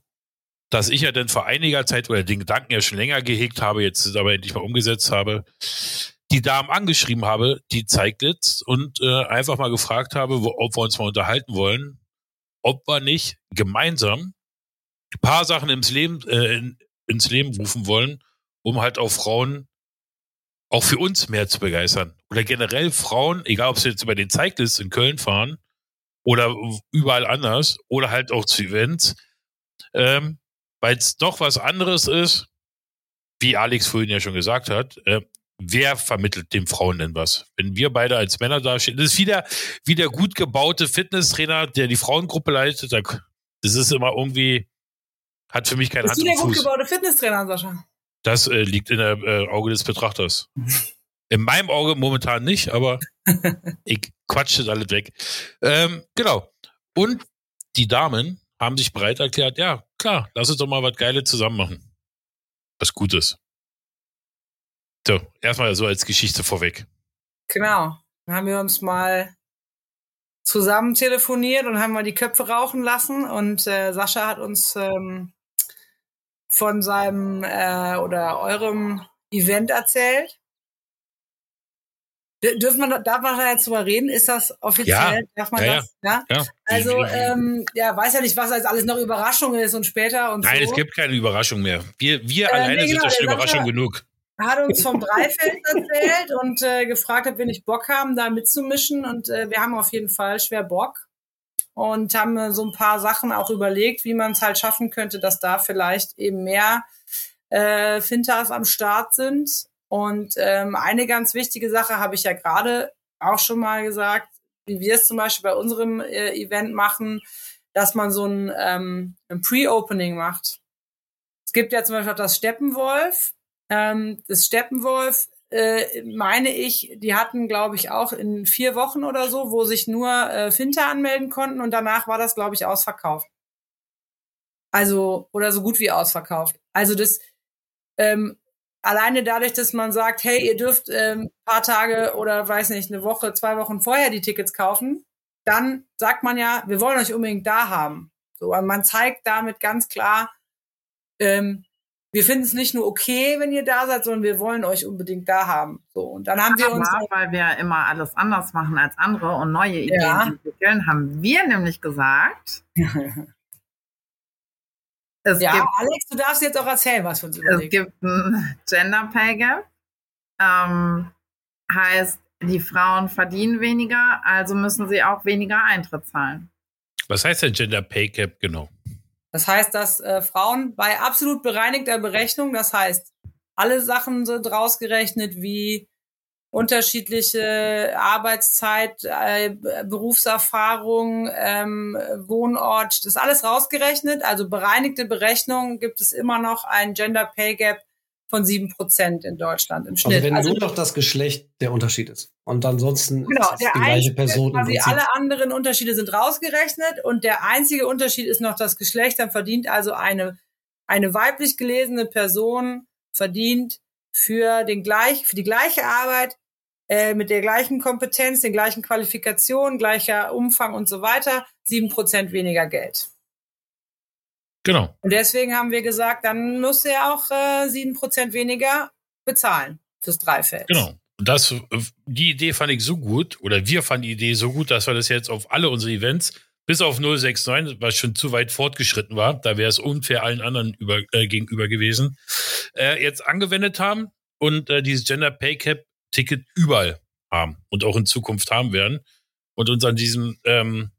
dass ich ja dann vor einiger Zeit oder den Gedanken ja schon länger gehegt habe, jetzt aber endlich mal umgesetzt habe, die Damen angeschrieben habe, die Zeiglitz und äh, einfach mal gefragt habe, wo, ob wir uns mal unterhalten wollen, ob wir nicht gemeinsam ein paar Sachen ins Leben, äh, in, ins Leben rufen wollen, um halt auch Frauen auch für uns mehr zu begeistern. Oder generell Frauen, egal ob sie jetzt über den Zeiglitz in Köln fahren oder überall anders oder halt auch zu Events, ähm, weil es doch was anderes ist, wie Alex vorhin ja schon gesagt hat, äh, wer vermittelt den Frauen denn was? Wenn wir beide als Männer dastehen, das ist wieder, wie der gut gebaute Fitnesstrainer, der die Frauengruppe leitet, das ist immer irgendwie, hat für mich keinen Hand und Fuß. Wie der gut gebaute Fitnesstrainer, Sascha? Das äh, liegt in der äh, Auge des Betrachters. In meinem Auge momentan nicht, aber *laughs* ich quatsche das alles weg. Ähm, genau. Und die Damen haben sich bereit erklärt, ja, klar, lass uns doch mal was Geiles zusammen machen. Was Gutes. So, erstmal so als Geschichte vorweg. Genau. Dann haben wir uns mal zusammen telefoniert und haben mal die Köpfe rauchen lassen und äh, Sascha hat uns ähm, von seinem äh, oder eurem Event erzählt. Dürfen man, darf man da jetzt drüber reden? Ist das offiziell? Ja, darf man ja, das? Ja. ja. Also, ähm, ja, weiß ja nicht, was als alles noch Überraschung ist und später und Nein, so. es gibt keine Überraschung mehr. Wir, wir äh, alleine nee, genau, sind schon Überraschung genug. Hat uns vom *laughs* Dreifeld erzählt und äh, gefragt, ob wir nicht Bock haben, da mitzumischen. Und äh, wir haben auf jeden Fall schwer Bock und haben so ein paar Sachen auch überlegt, wie man es halt schaffen könnte, dass da vielleicht eben mehr äh, Fintas am Start sind und ähm, eine ganz wichtige Sache habe ich ja gerade auch schon mal gesagt, wie wir es zum Beispiel bei unserem äh, Event machen, dass man so ein, ähm, ein Pre-Opening macht. Es gibt ja zum Beispiel auch das Steppenwolf. Ähm, das Steppenwolf, äh, meine ich, die hatten, glaube ich, auch in vier Wochen oder so, wo sich nur äh, Finter anmelden konnten und danach war das, glaube ich, ausverkauft. Also, oder so gut wie ausverkauft. Also das, ähm, alleine dadurch, dass man sagt, hey, ihr dürft ähm, paar Tage oder weiß nicht, eine Woche, zwei Wochen vorher die Tickets kaufen, dann sagt man ja, wir wollen euch unbedingt da haben. So, und man zeigt damit ganz klar, ähm, wir finden es nicht nur okay, wenn ihr da seid, sondern wir wollen euch unbedingt da haben. So, und dann haben wir uns. Aber, weil wir immer alles anders machen als andere und neue Ideen ja. entwickeln, haben wir nämlich gesagt, *laughs* Es ja, gibt, Alex, du darfst jetzt auch erzählen, was für uns überlegt. Es gibt ein Gender Pay Gap. Ähm, heißt, die Frauen verdienen weniger, also müssen sie auch weniger Eintritt zahlen. Was heißt denn Gender Pay Gap genau? Das heißt, dass äh, Frauen bei absolut bereinigter Berechnung, das heißt, alle Sachen sind rausgerechnet wie unterschiedliche Arbeitszeit, äh, Berufserfahrung, ähm, Wohnort, das ist alles rausgerechnet. Also bereinigte Berechnung gibt es immer noch ein Gender Pay Gap von sieben Prozent in Deutschland im Schnitt. Also wenn also, nur noch das Geschlecht der Unterschied ist. Und ansonsten genau, ist es die gleiche Person. Quasi alle anderen Unterschiede sind rausgerechnet und der einzige Unterschied ist noch das Geschlecht. Dann verdient also eine, eine weiblich gelesene Person verdient für den gleich, für die gleiche Arbeit äh, mit der gleichen Kompetenz, den gleichen Qualifikationen, gleicher Umfang und so weiter, sieben Prozent weniger Geld. Genau. Und deswegen haben wir gesagt, dann muss er auch äh, sieben äh, Prozent weniger bezahlen fürs Dreifeld. Genau. Und das, die Idee fand ich so gut, oder wir fanden die Idee so gut, dass wir das jetzt auf alle unsere Events, bis auf 069, was schon zu weit fortgeschritten war, da wäre es unfair allen anderen über, äh, gegenüber gewesen, äh, jetzt angewendet haben und äh, dieses Gender Pay Cap Ticket überall haben und auch in Zukunft haben werden und uns an diesem, ähm,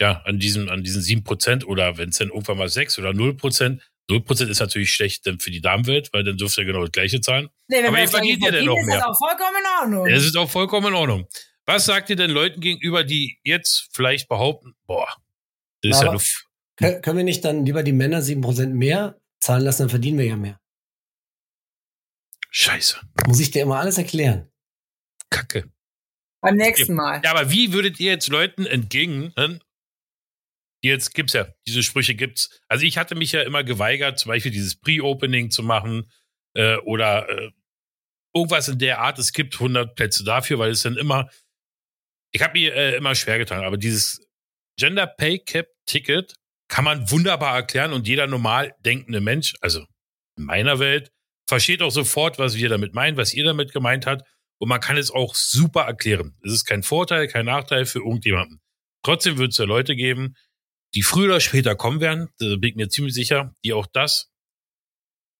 ja, an diesem, an diesen sieben Prozent oder wenn es dann irgendwann mal sechs oder null Prozent, null Prozent ist natürlich schlecht dann für die Damenwelt, weil dann dürft ihr genau das gleiche zahlen. Nee, wenn Aber wir ihr das verdient ja dann noch ist mehr. das auch vollkommen in Ordnung. Das ist auch vollkommen in Ordnung. Was sagt ihr denn Leuten gegenüber, die jetzt vielleicht behaupten, boah, das ist ja Aber- nur, Kö- Können wir nicht dann lieber die Männer 7% mehr zahlen lassen, dann verdienen wir ja mehr. scheiße, Muss ich dir immer alles erklären? Kacke. Beim nächsten Mal. Ja, aber wie würdet ihr jetzt Leuten entgegen? Jetzt gibt's ja, diese Sprüche gibt's. Also ich hatte mich ja immer geweigert, zum Beispiel dieses Pre-Opening zu machen äh, oder äh, irgendwas in der Art. Es gibt 100 Plätze dafür, weil es dann immer, ich habe mir äh, immer schwer getan, aber dieses Gender Pay Cap Ticket kann man wunderbar erklären und jeder normal denkende Mensch, also in meiner Welt, versteht auch sofort, was wir damit meinen, was ihr damit gemeint habt. Und man kann es auch super erklären. Es ist kein Vorteil, kein Nachteil für irgendjemanden. Trotzdem wird es ja Leute geben, die früher oder später kommen werden, da bin ich mir ziemlich sicher, die auch das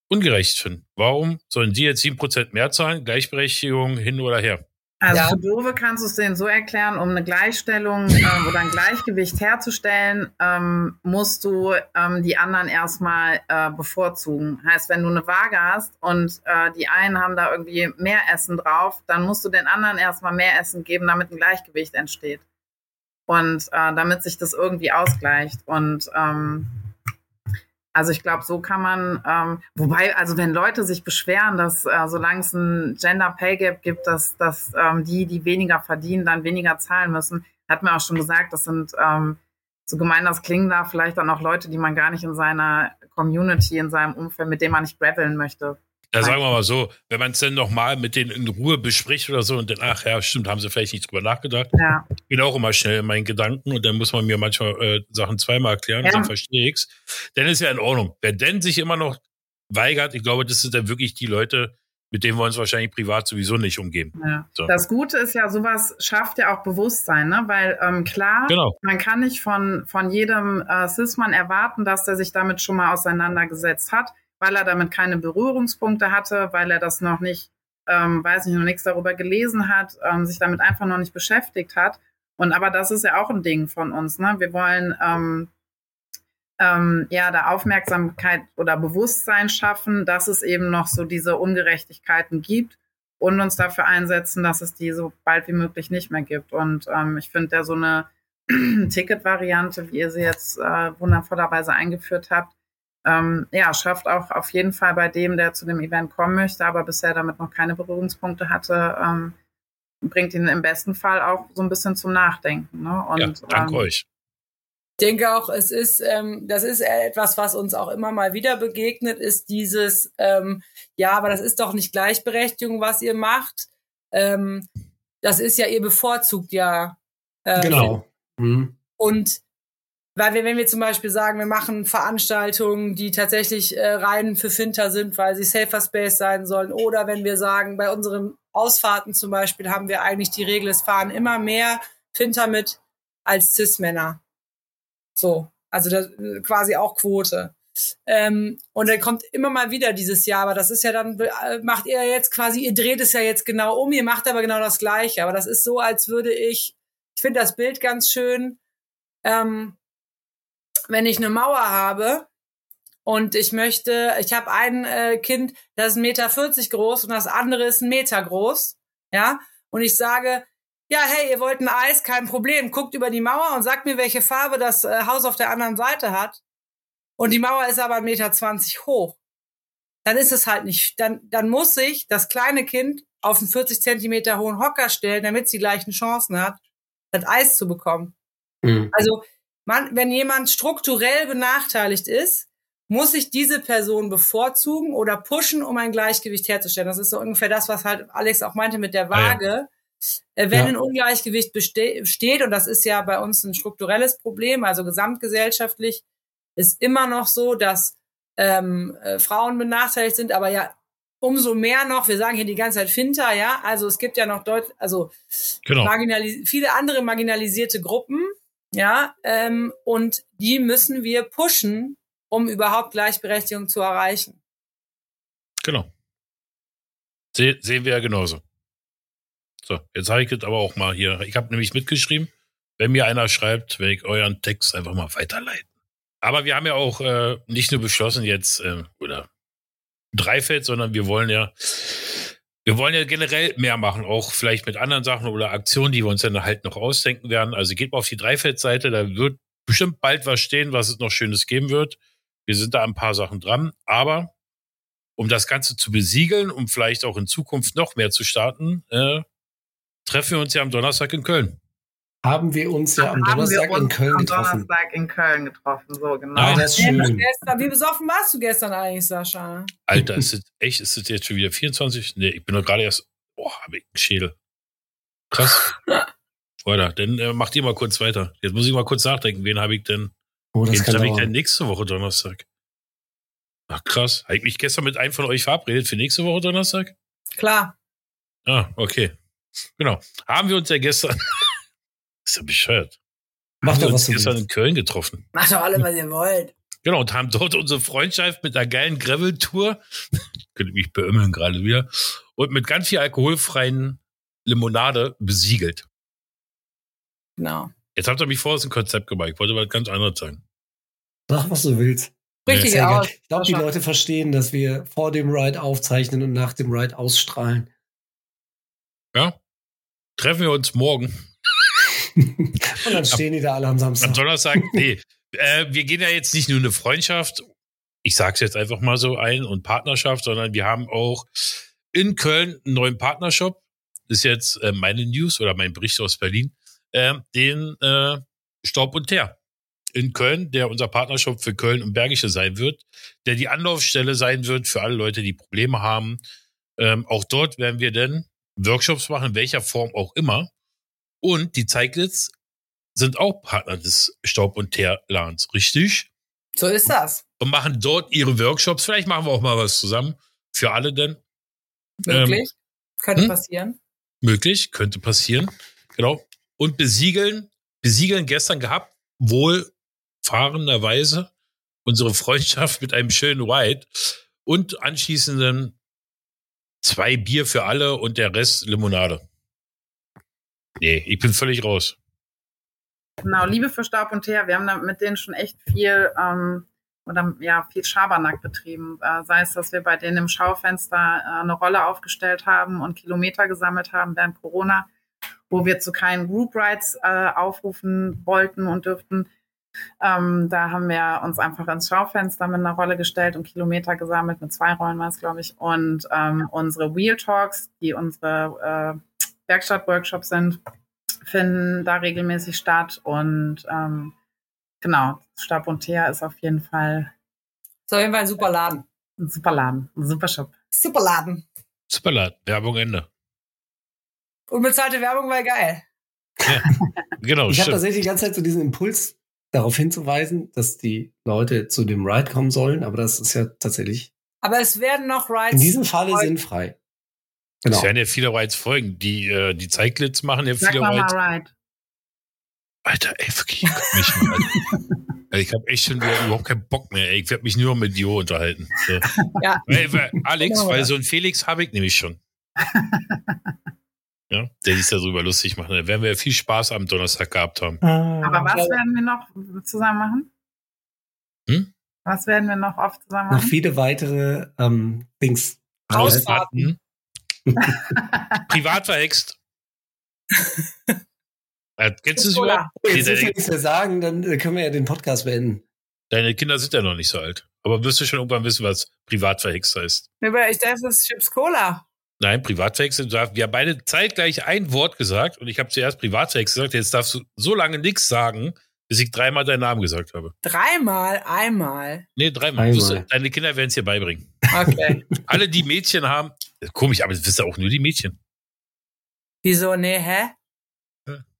ungerecht finden. Warum sollen die jetzt 7% mehr zahlen? Gleichberechtigung hin oder her. Also Ja. für Dove kannst du es denen so erklären, um eine Gleichstellung *laughs* ähm, oder ein Gleichgewicht herzustellen, ähm, musst du ähm, die anderen erstmal äh, bevorzugen. Heißt, wenn du eine Waage hast und äh, die einen haben da irgendwie mehr Essen drauf, dann musst du den anderen erstmal mehr Essen geben, damit ein Gleichgewicht entsteht. Und äh, damit sich das irgendwie ausgleicht. Und ähm, also ich glaube, so kann man, ähm, wobei, also wenn Leute sich beschweren, dass äh, solange es ein Gender Pay Gap gibt, dass, dass ähm, die, die weniger verdienen, dann weniger zahlen müssen, hat mir auch schon gesagt, das sind ähm, so gemein das klingen da vielleicht dann auch Leute, die man gar nicht in seiner Community, in seinem Umfeld, mit dem man nicht graveln möchte. Ja, sagen wir mal so, wenn man es dann nochmal mit denen in Ruhe bespricht oder so und dann, ach ja, stimmt, haben sie vielleicht nicht drüber nachgedacht. Ja, Ich bin auch immer schnell in meinen Gedanken und dann muss man mir manchmal äh, Sachen zweimal erklären, Ja. dann verstehe ich's. Dann ist ja in Ordnung. Wer denn sich immer noch weigert, ich glaube, das sind dann wirklich die Leute, mit denen wir uns wahrscheinlich privat sowieso nicht umgeben. ja. So. Das Gute ist ja, sowas schafft ja auch Bewusstsein, ne? Weil ähm, klar, Genau. man kann nicht von, von jedem äh, Cis-Mann erwarten, dass der sich damit schon mal auseinandergesetzt hat, weil er damit keine Berührungspunkte hatte, weil er das noch nicht, ähm, weiß nicht, noch nichts darüber gelesen hat, ähm, sich damit einfach noch nicht beschäftigt hat. Und aber das ist ja auch ein Ding von uns. Ne? Wir wollen ähm, ähm, ja da Aufmerksamkeit oder Bewusstsein schaffen, dass es eben noch so diese Ungerechtigkeiten gibt und uns dafür einsetzen, dass es die so bald wie möglich nicht mehr gibt. Und ähm, ich finde ja so eine *clears throat* Ticket-Variante, wie ihr sie jetzt äh, wundervollerweise eingeführt habt, ähm, ja, schafft auch auf jeden Fall bei dem, der zu dem Event kommen möchte, aber bisher damit noch keine Berührungspunkte hatte, ähm, bringt ihn im besten Fall auch so ein bisschen zum Nachdenken. Ne? Und, ja, danke ähm, euch. Ich denke auch, es ist, ähm, das ist etwas, was uns auch immer mal wieder begegnet, ist dieses, ähm, ja, aber das ist doch nicht Gleichberechtigung, was ihr macht. Ähm, das ist ja, ihr bevorzugt ja. Äh, Genau. Mhm. Und weil wir, wenn wir zum Beispiel sagen, wir machen Veranstaltungen, die tatsächlich äh, rein für Finter sind, weil sie Safer Space sein sollen, oder wenn wir sagen, bei unseren Ausfahrten zum Beispiel haben wir eigentlich die Regel, es fahren immer mehr Finter mit als Cis-Männer. So, also das, äh, quasi auch Quote. Ähm, und dann kommt immer mal wieder dieses Jahr, aber das ist ja dann, äh, macht ihr jetzt quasi, ihr dreht es ja jetzt genau um, ihr macht aber genau das Gleiche. Aber das ist so, als würde ich, ich finde das Bild ganz schön, ähm, wenn ich eine Mauer habe und ich möchte, ich habe ein äh, Kind, das ist 1,40 Meter groß und das andere ist ein Meter groß, ja, und ich sage, ja, hey, ihr wollt ein Eis, kein Problem, guckt über die Mauer und sagt mir, welche Farbe das äh, Haus auf der anderen Seite hat. Und die Mauer ist aber 1,20 Meter hoch. Dann ist es halt nicht, dann, dann muss sich das kleine Kind auf einen 40 Zentimeter hohen Hocker stellen, damit sie gleichen Chancen hat, das Eis zu bekommen. Mhm. Also, man, wenn jemand strukturell benachteiligt ist, muss ich diese Person bevorzugen oder pushen, um ein Gleichgewicht herzustellen. Das ist so ungefähr das, was halt Alex auch meinte mit der Waage. Ah, ja. Äh, wenn ja. ein Ungleichgewicht besteht, und das ist ja bei uns ein strukturelles Problem, also gesamtgesellschaftlich, ist immer noch so, dass ähm, äh, Frauen benachteiligt sind, aber ja umso mehr noch, wir sagen hier die ganze Zeit Finter, ja, also es gibt ja noch deut also genau. viele andere marginalisierte Gruppen, ja, ähm, und die müssen wir pushen, um überhaupt Gleichberechtigung zu erreichen. Genau. Se sehen wir ja genauso. So, jetzt habe ich das aber auch mal hier. Ich habe nämlich mitgeschrieben, wenn mir einer schreibt, werde ich euren Text einfach mal weiterleiten. Aber wir haben ja auch äh, nicht nur beschlossen jetzt, äh, oder Dreifeld, sondern wir wollen ja, wir wollen ja generell mehr machen, auch vielleicht mit anderen Sachen oder Aktionen, die wir uns dann halt noch ausdenken werden. Also geht mal auf die Dreifeld-Seite, da wird bestimmt bald was stehen, was es noch Schönes geben wird. Wir sind da ein paar Sachen dran, aber um das Ganze zu besiegeln, um vielleicht auch in Zukunft noch mehr zu starten, äh, treffen wir uns ja am Donnerstag in Köln. Haben wir uns ja am Donnerstag in Köln am getroffen. Donnerstag in Köln getroffen, so genau. Ah, das ist schön. Wie besoffen warst du gestern eigentlich, Sascha? Alter, ist es echt, ist es jetzt schon wieder 24? Nee, ich bin doch gerade erst, boah, hab ich einen Schädel. Krass. *laughs* Weiter, dann äh, macht ihr mal kurz weiter. Jetzt muss ich mal kurz nachdenken, wen habe ich denn Oh, das Den treffe ich dann nächste Woche Donnerstag. Ach krass. Habe ich mich gestern mit einem von euch verabredet für nächste Woche Donnerstag? Klar. Ah, okay. Genau. Haben wir uns ja gestern. Ist ja bescheuert. Macht doch was du gestern in Köln getroffen. Macht doch alle, was ihr wollt. Genau, und haben dort unsere Freundschaft mit einer geilen Gravel-Tour, *laughs* könnte mich beömmeln gerade wieder, und mit ganz viel alkoholfreien Limonade besiegelt. Genau. Jetzt habt ihr mich vor aus dem Konzept gemacht. Ich wollte was ganz anderes sagen. Sag, was du willst. Richtig ja, Ich glaube, die Leute verstehen, dass wir vor dem Ride aufzeichnen und nach dem Ride ausstrahlen. Ja. Treffen wir uns morgen. *laughs* und dann stehen die da alle am Samstag. Am Donnerstag, nee. äh, wir gehen ja jetzt nicht nur eine Freundschaft, ich sag's jetzt einfach mal so ein, und Partnerschaft, sondern wir haben auch in Köln einen neuen Partnershop. Das ist jetzt äh, meine News oder mein Bericht aus Berlin äh, den Staub und Teer in Köln, der unser Partnershop für Köln und Bergische sein wird, der die Anlaufstelle sein wird für alle Leute, die Probleme haben. Ähm, auch dort werden wir dann Workshops machen, in welcher Form auch immer. Und die Zeiglitz sind auch Partner des Staub- und Teerladens, richtig? So ist das. Und machen dort ihre Workshops. Vielleicht machen wir auch mal was zusammen. Für alle denn. Möglich. Ähm, könnte hm? passieren. Möglich, könnte passieren. Genau und besiegeln, besiegeln gestern gehabt, wohlfahrenderweise unsere Freundschaft mit einem schönen White und anschließenden zwei Bier für alle und der Rest Limonade. Nee, ich bin völlig raus. Genau, Liebe für Staub und Teer. Wir haben da mit denen schon echt viel ähm, oder ja viel Schabernack betrieben. Äh, sei es, dass wir bei denen im Schaufenster äh, eine Rolle aufgestellt haben und Kilometer gesammelt haben während Corona wo wir zu keinen Group Rides äh, aufrufen wollten und dürften. Ähm, da haben wir uns einfach ins Schaufenster mit einer Rolle gestellt und Kilometer gesammelt. Mit zwei Rollen war es, glaube ich. Und ähm, unsere Wheel Talks, die unsere äh, Werkstatt-Workshops sind, finden da regelmäßig statt. Und ähm, genau, Stab und Thea ist auf jeden Fall. Ist auf jeden Fall ein super Laden. Ein super Laden, ein super Shop. Super Laden. Super Laden. Werbung Ende. Unbezahlte Werbung war geil. Ja, *laughs* genau. ich habe tatsächlich die ganze Zeit so diesen Impuls, darauf hinzuweisen, dass die Leute zu dem Ride kommen sollen, aber das ist ja tatsächlich. Aber es werden noch Rides. In diesem Falle sinnfrei. Genau. Es werden ja viele Rides folgen. Die, äh, die Zeiglitz machen ja viele Rides. Ride. Alter, ey, wirklich, ich mich mal, *laughs* Ich habe echt schon wieder überhaupt keinen Bock mehr. Ey. Ich werde mich nur mit Jo unterhalten. So. *laughs* Ja. Weil, weil Alex, genau. weil so ein Felix habe ich nämlich schon. *laughs* Ja, der sich darüber lustig machen. Da werden wir viel Spaß am Donnerstag gehabt haben. Aber was werden wir noch zusammen machen? Hm? Was werden wir noch oft zusammen Noch machen? viele weitere ähm, Dings. Ausfahrten. *laughs* Privat verhext. äh, kennst du es überhaupt? Jetzt Nee, wir deine, nichts mehr sagen, dann äh, können wir ja den Podcast beenden. deine Kinder sind ja noch nicht so alt. Aber wirst du schon irgendwann wissen, was privat verhext heißt. Ich dachte, das ist Chips Cola. Nein, privat verhext. Wir haben beide zeitgleich ein Wort gesagt und ich habe zuerst privat verhext gesagt. Jetzt darfst du so lange nichts sagen, bis ich dreimal deinen Namen gesagt habe. Dreimal, einmal. Nee, dreimal. Einmal. Deine Kinder werden es dir beibringen. Okay. *laughs* Alle, die Mädchen haben, komisch, aber das wissen auch nur die Mädchen. Wieso? Nee, hä?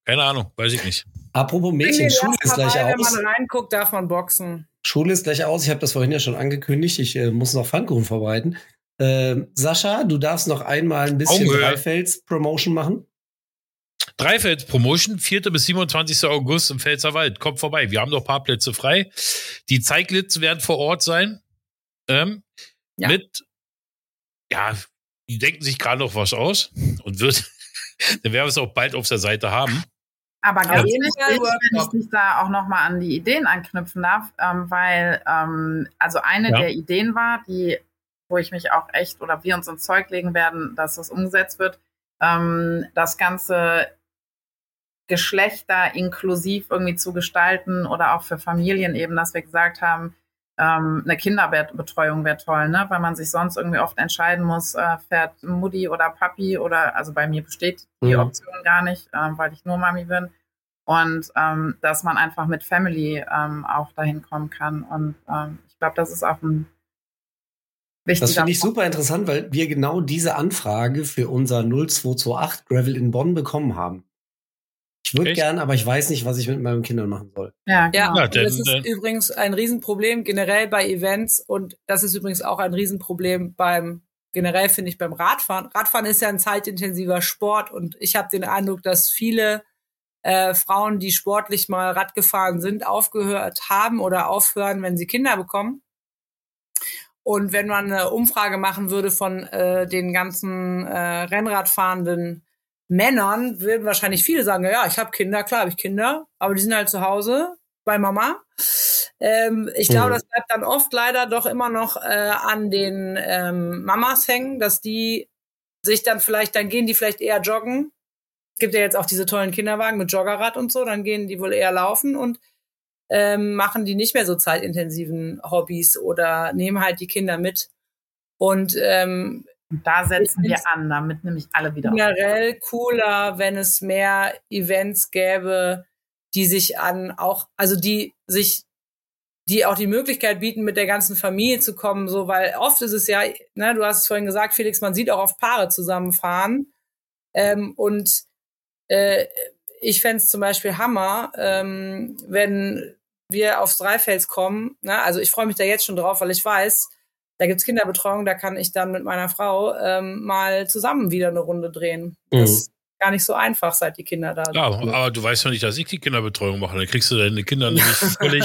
Keine Ahnung, weiß ich nicht. Apropos Mädchen, Schule ist gleich aus. Wenn man reinguckt, darf man boxen. Schule ist gleich aus. Ich habe das vorhin ja schon angekündigt. Ich äh, muss noch Pfannkuchen vorbereiten. Ähm, Sascha, du darfst noch einmal ein bisschen Augenhöhe. Dreifelds-Promotion machen. Dreifeld Promotion, 4. bis 27. August im Pfälzerwald. Kommt vorbei. Wir haben noch Parkplätze frei. Die Zeiglits werden vor Ort sein. Ähm, Ja. Mit, ja, die denken sich gerade noch was aus und wird, *laughs* dann werden wir es auch bald auf der Seite haben. Aber ganz wichtig, Fall wenn ich dich da auch nochmal an die Ideen anknüpfen darf, ähm, weil ähm, also eine Ja. der Ideen war, die, wo ich mich auch echt oder wir uns ins Zeug legen werden, dass das umgesetzt wird, ähm, das Ganze Geschlechter inklusiv irgendwie zu gestalten oder auch für Familien eben, dass wir gesagt haben, ähm, eine Kinderbetreuung wäre toll, ne? weil man sich sonst irgendwie oft entscheiden muss, äh, fährt Mutti oder Papi oder, also bei mir besteht die Mhm. Option gar nicht, ähm, weil ich nur Mami bin. Und ähm, dass man einfach mit Family ähm, auch dahin kommen kann. Und ähm, ich glaube, das ist auch ein wichtiger Das finde ich super interessant, weil wir genau diese Anfrage für unser 0228 Gravel in Bonn bekommen haben. Ich würde gern, aber ich weiß nicht, was ich mit meinen Kindern machen soll. Ja, Ja, genau. Ja, denn, das ist äh, übrigens ein Riesenproblem generell bei Events und das ist übrigens auch ein Riesenproblem beim generell finde ich beim Radfahren. Radfahren ist ja ein zeitintensiver Sport und ich habe den Eindruck, dass viele äh, Frauen, die sportlich mal Rad gefahren sind, aufgehört haben oder aufhören, wenn sie Kinder bekommen. Und wenn man eine Umfrage machen würde von äh, den ganzen äh, Rennradfahrenden Männern, würden wahrscheinlich viele sagen, ja, ich habe Kinder, klar habe ich Kinder, aber die sind halt zu Hause bei Mama. Ähm, ich glaube, Mhm. das bleibt dann oft leider doch immer noch äh, an den ähm, Mamas hängen, dass die sich dann vielleicht, dann gehen die vielleicht eher joggen. Es gibt ja jetzt auch diese tollen Kinderwagen mit Joggerrad und so, dann gehen die wohl eher laufen und ähm, machen die nicht mehr so zeitintensiven Hobbys oder nehmen halt die Kinder mit. Und ähm, Und da setzen wir an, damit nämlich alle wieder. generell cooler, wenn es mehr Events gäbe, die sich an auch, also die sich, die auch die Möglichkeit bieten, mit der ganzen Familie zu kommen, so, weil oft ist es ja, ne, du hast es vorhin gesagt, Felix, man sieht auch oft Paare zusammenfahren. Ähm, und äh, ich fänd's zum Beispiel Hammer, ähm, wenn wir aufs Dreifels kommen. Ne? Also ich freue mich da jetzt schon drauf, weil ich weiß, da gibt's Kinderbetreuung, da kann ich dann mit meiner Frau ähm, mal zusammen wieder eine Runde drehen. Das Mhm. ist gar nicht so einfach, seit die Kinder da sind. Ja, aber du weißt doch nicht, dass ich die Kinderbetreuung mache. Dann kriegst du deine Kinder nämlich *laughs* völlig,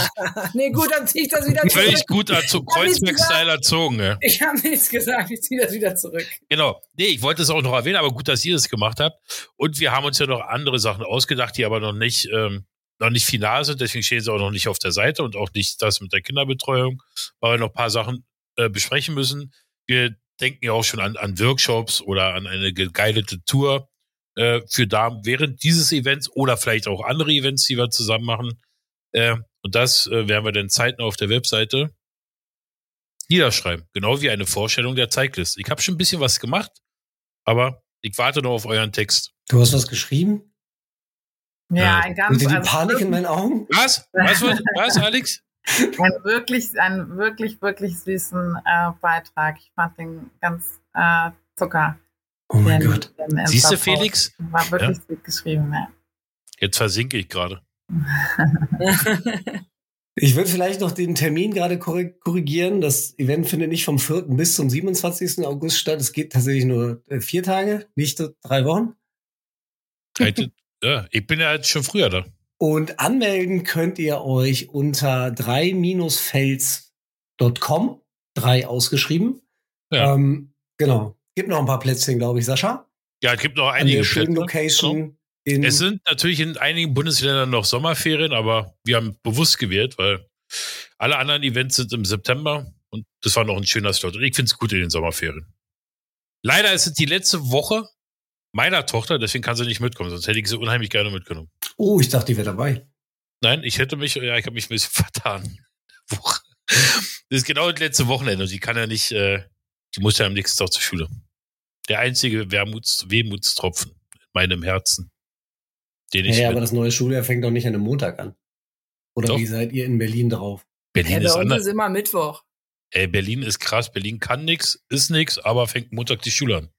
nee, gut, dann zieh ich das wieder zurück. völlig gut erzo Kreuzberg-Style erzogen. Ja. Ich habe nichts gesagt, ich ziehe das wieder zurück. Genau. Nee, ich wollte es auch noch erwähnen, aber gut, dass ihr das gemacht habt. Und wir haben uns ja noch andere Sachen ausgedacht, die aber noch nicht, ähm, noch nicht final sind. Deswegen stehen sie auch noch nicht auf der Seite und auch nicht das mit der Kinderbetreuung, weil wir noch ein paar Sachen äh, besprechen müssen. Wir denken ja auch schon an, an Workshops oder an eine geguidete Tour äh, für Damen während dieses Events oder vielleicht auch andere Events, die wir zusammen machen. Äh, und das äh, werden wir dann zeitnah auf der Webseite niederschreiben. Genau wie eine Vorstellung der Zeiglist. Ich habe schon ein bisschen was gemacht, aber ich warte noch auf euren Text. Du hast was geschrieben? Ja, Ja. ein ganz ihr die also Panik in meinen Augen? Was? Was, was, was Alex? *laughs* einen wirklich, einen wirklich, wirklich süßen äh, Beitrag. Ich fand den ganz äh, Zucker. Oh mein den- Gott. den Siehst du. Felix? War wirklich süß geschrieben, ja. Jetzt versinke ich gerade. *laughs* Ich würde vielleicht noch den Termin gerade korri- korrigieren. Das Event findet nicht vom 4. bis zum 27. August statt. Es geht tatsächlich nur äh, vier Tage, nicht drei Wochen. Ja, ich bin ja jetzt schon früher da. Und anmelden könnt ihr euch unter 3-fels.com, drei ausgeschrieben. Ja. Ähm, genau. Gibt noch ein paar Plätzchen, glaube ich, Sascha. Ja, es gibt noch An einige der schönen. Location. In, Es sind natürlich in einigen Bundesländern noch Sommerferien, aber wir haben bewusst gewählt, weil alle anderen Events sind im September und das war noch ein schöner Slot. Und ich finde es gut in den Sommerferien. Leider ist es die letzte Woche meiner Tochter, deswegen kann sie nicht mitkommen, sonst hätte ich sie unheimlich gerne mitgenommen. oh, ich dachte, die wäre dabei. Nein, ich hätte mich, ja, ich habe mich ein bisschen *laughs* vertan. Das ist genau das letzte Wochenende und die kann ja nicht, äh, die muss ja am nächsten Tag zur Schule. Der einzige Wermuts, Wehmutstropfen in meinem Herzen. Den ich Ja, ja, aber das neue Schuljahr fängt doch nicht an einem Montag an. Oder Doch. wie seid ihr in Berlin drauf? Berlin Ja, ist anders. ist immer Mittwoch. Ey, Berlin ist krass. Berlin kann nix, ist nix, aber fängt Montag die Schule an.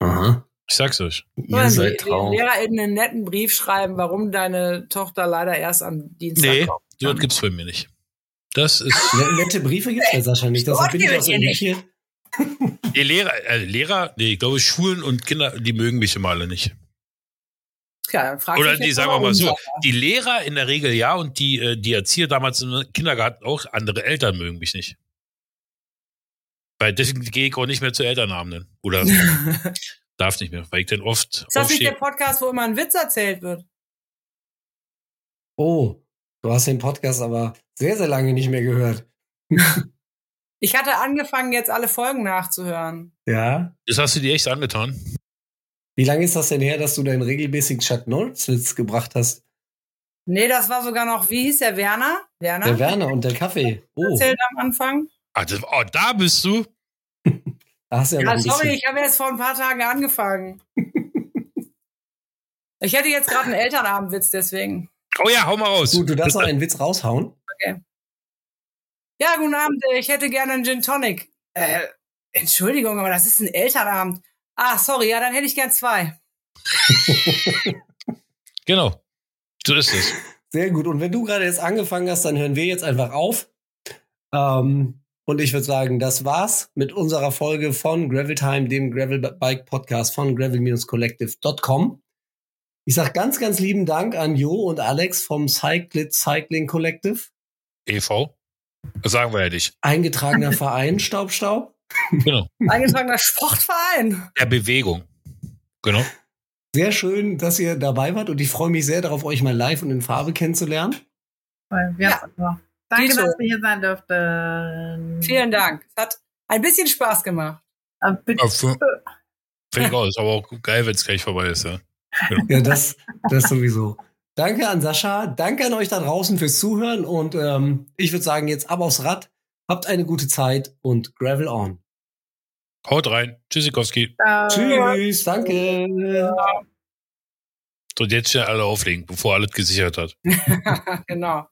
Aha. Ich sag's euch. Ihr Oder seid die, traurig. LehrerInnen einen netten Brief schreiben, warum deine Tochter leider erst am Dienstag Nee, kommt. das gibt's bei mir nicht. Das ist. *laughs* Ne- Nette Briefe gibt's bei Sascha nicht. Deshalb bin ich auch so Hier nicht. Die Lehrer, äh, Lehrer, nee, ich glaube, Schulen und Kinder, die mögen mich immer alle nicht. Ja, Oder die sagen wir mal so, die Lehrer in der Regel ja und die, äh, die Erzieher damals im Kindergarten auch, andere Eltern mögen mich nicht. Weil deswegen gehe ich auch nicht mehr zu Elternabenden. Oder *laughs* darf nicht mehr, weil ich dann oft Ist das nicht der. Podcast, wo immer ein Witz erzählt wird? Oh, du hast den Podcast aber sehr, sehr lange nicht mehr gehört. *laughs* Ich hatte angefangen, jetzt alle Folgen nachzuhören. Ja. Das hast du dir echt angetan. Wie lange ist das denn her, dass du deinen regelmäßigen Chuck Norris-Witz gebracht hast? Nee, das war sogar noch, wie hieß der Werner? Werner? Der Werner und der Kaffee. Oh, erzählt am Anfang. Ah, das, oh, da bist du. *laughs* ja, Ja, sorry, bisschen. ich habe erst vor ein paar Tagen angefangen. *laughs* ich hätte jetzt gerade einen Elternabendwitz, deswegen. Oh ja, hau mal raus. Gut, du darfst noch einen Witz raushauen. Ja, guten Abend, äh, ich hätte gerne einen Gin Tonic. Äh, Entschuldigung, aber das ist ein Elternabend. Ah, sorry, ja, dann hätte ich gern zwei. *laughs* Genau. So ist es. Sehr gut. Und wenn du gerade jetzt angefangen hast, dann hören wir jetzt einfach auf. Ähm, und ich würde sagen, das war's mit unserer Folge von Gravel Time, dem Gravel Bike Podcast von gravel-collective.com. Ich sag ganz, ganz lieben Dank an Jo und Alex vom Cyclit Cycling Collective. EV. Das sagen wir ja nicht. Eingetragener Verein Staub Staub. Genau. Eingetragener Sportverein. Der Bewegung. Genau. Sehr schön, dass ihr dabei wart und ich freue mich sehr darauf, euch mal live und in Farbe kennenzulernen. Wir Ja. Danke, Dito. dass wir hier sein durften. Vielen Dank. Es hat ein bisschen Spaß gemacht. Bitte. Ja, *laughs* Finde ich auch. Ist aber auch geil, wenn es gleich vorbei ist. Ja. Ja, das, das sowieso. Danke an Sascha, danke an euch da draußen fürs Zuhören und ähm, ich würde sagen, jetzt ab aufs Rad. Habt eine gute Zeit und Gravel on. Haut rein. Tschüssikowski. Ciao. Tschüss, danke. So, und jetzt schnell alle auflegen, bevor alles gesichert hat. *laughs* genau.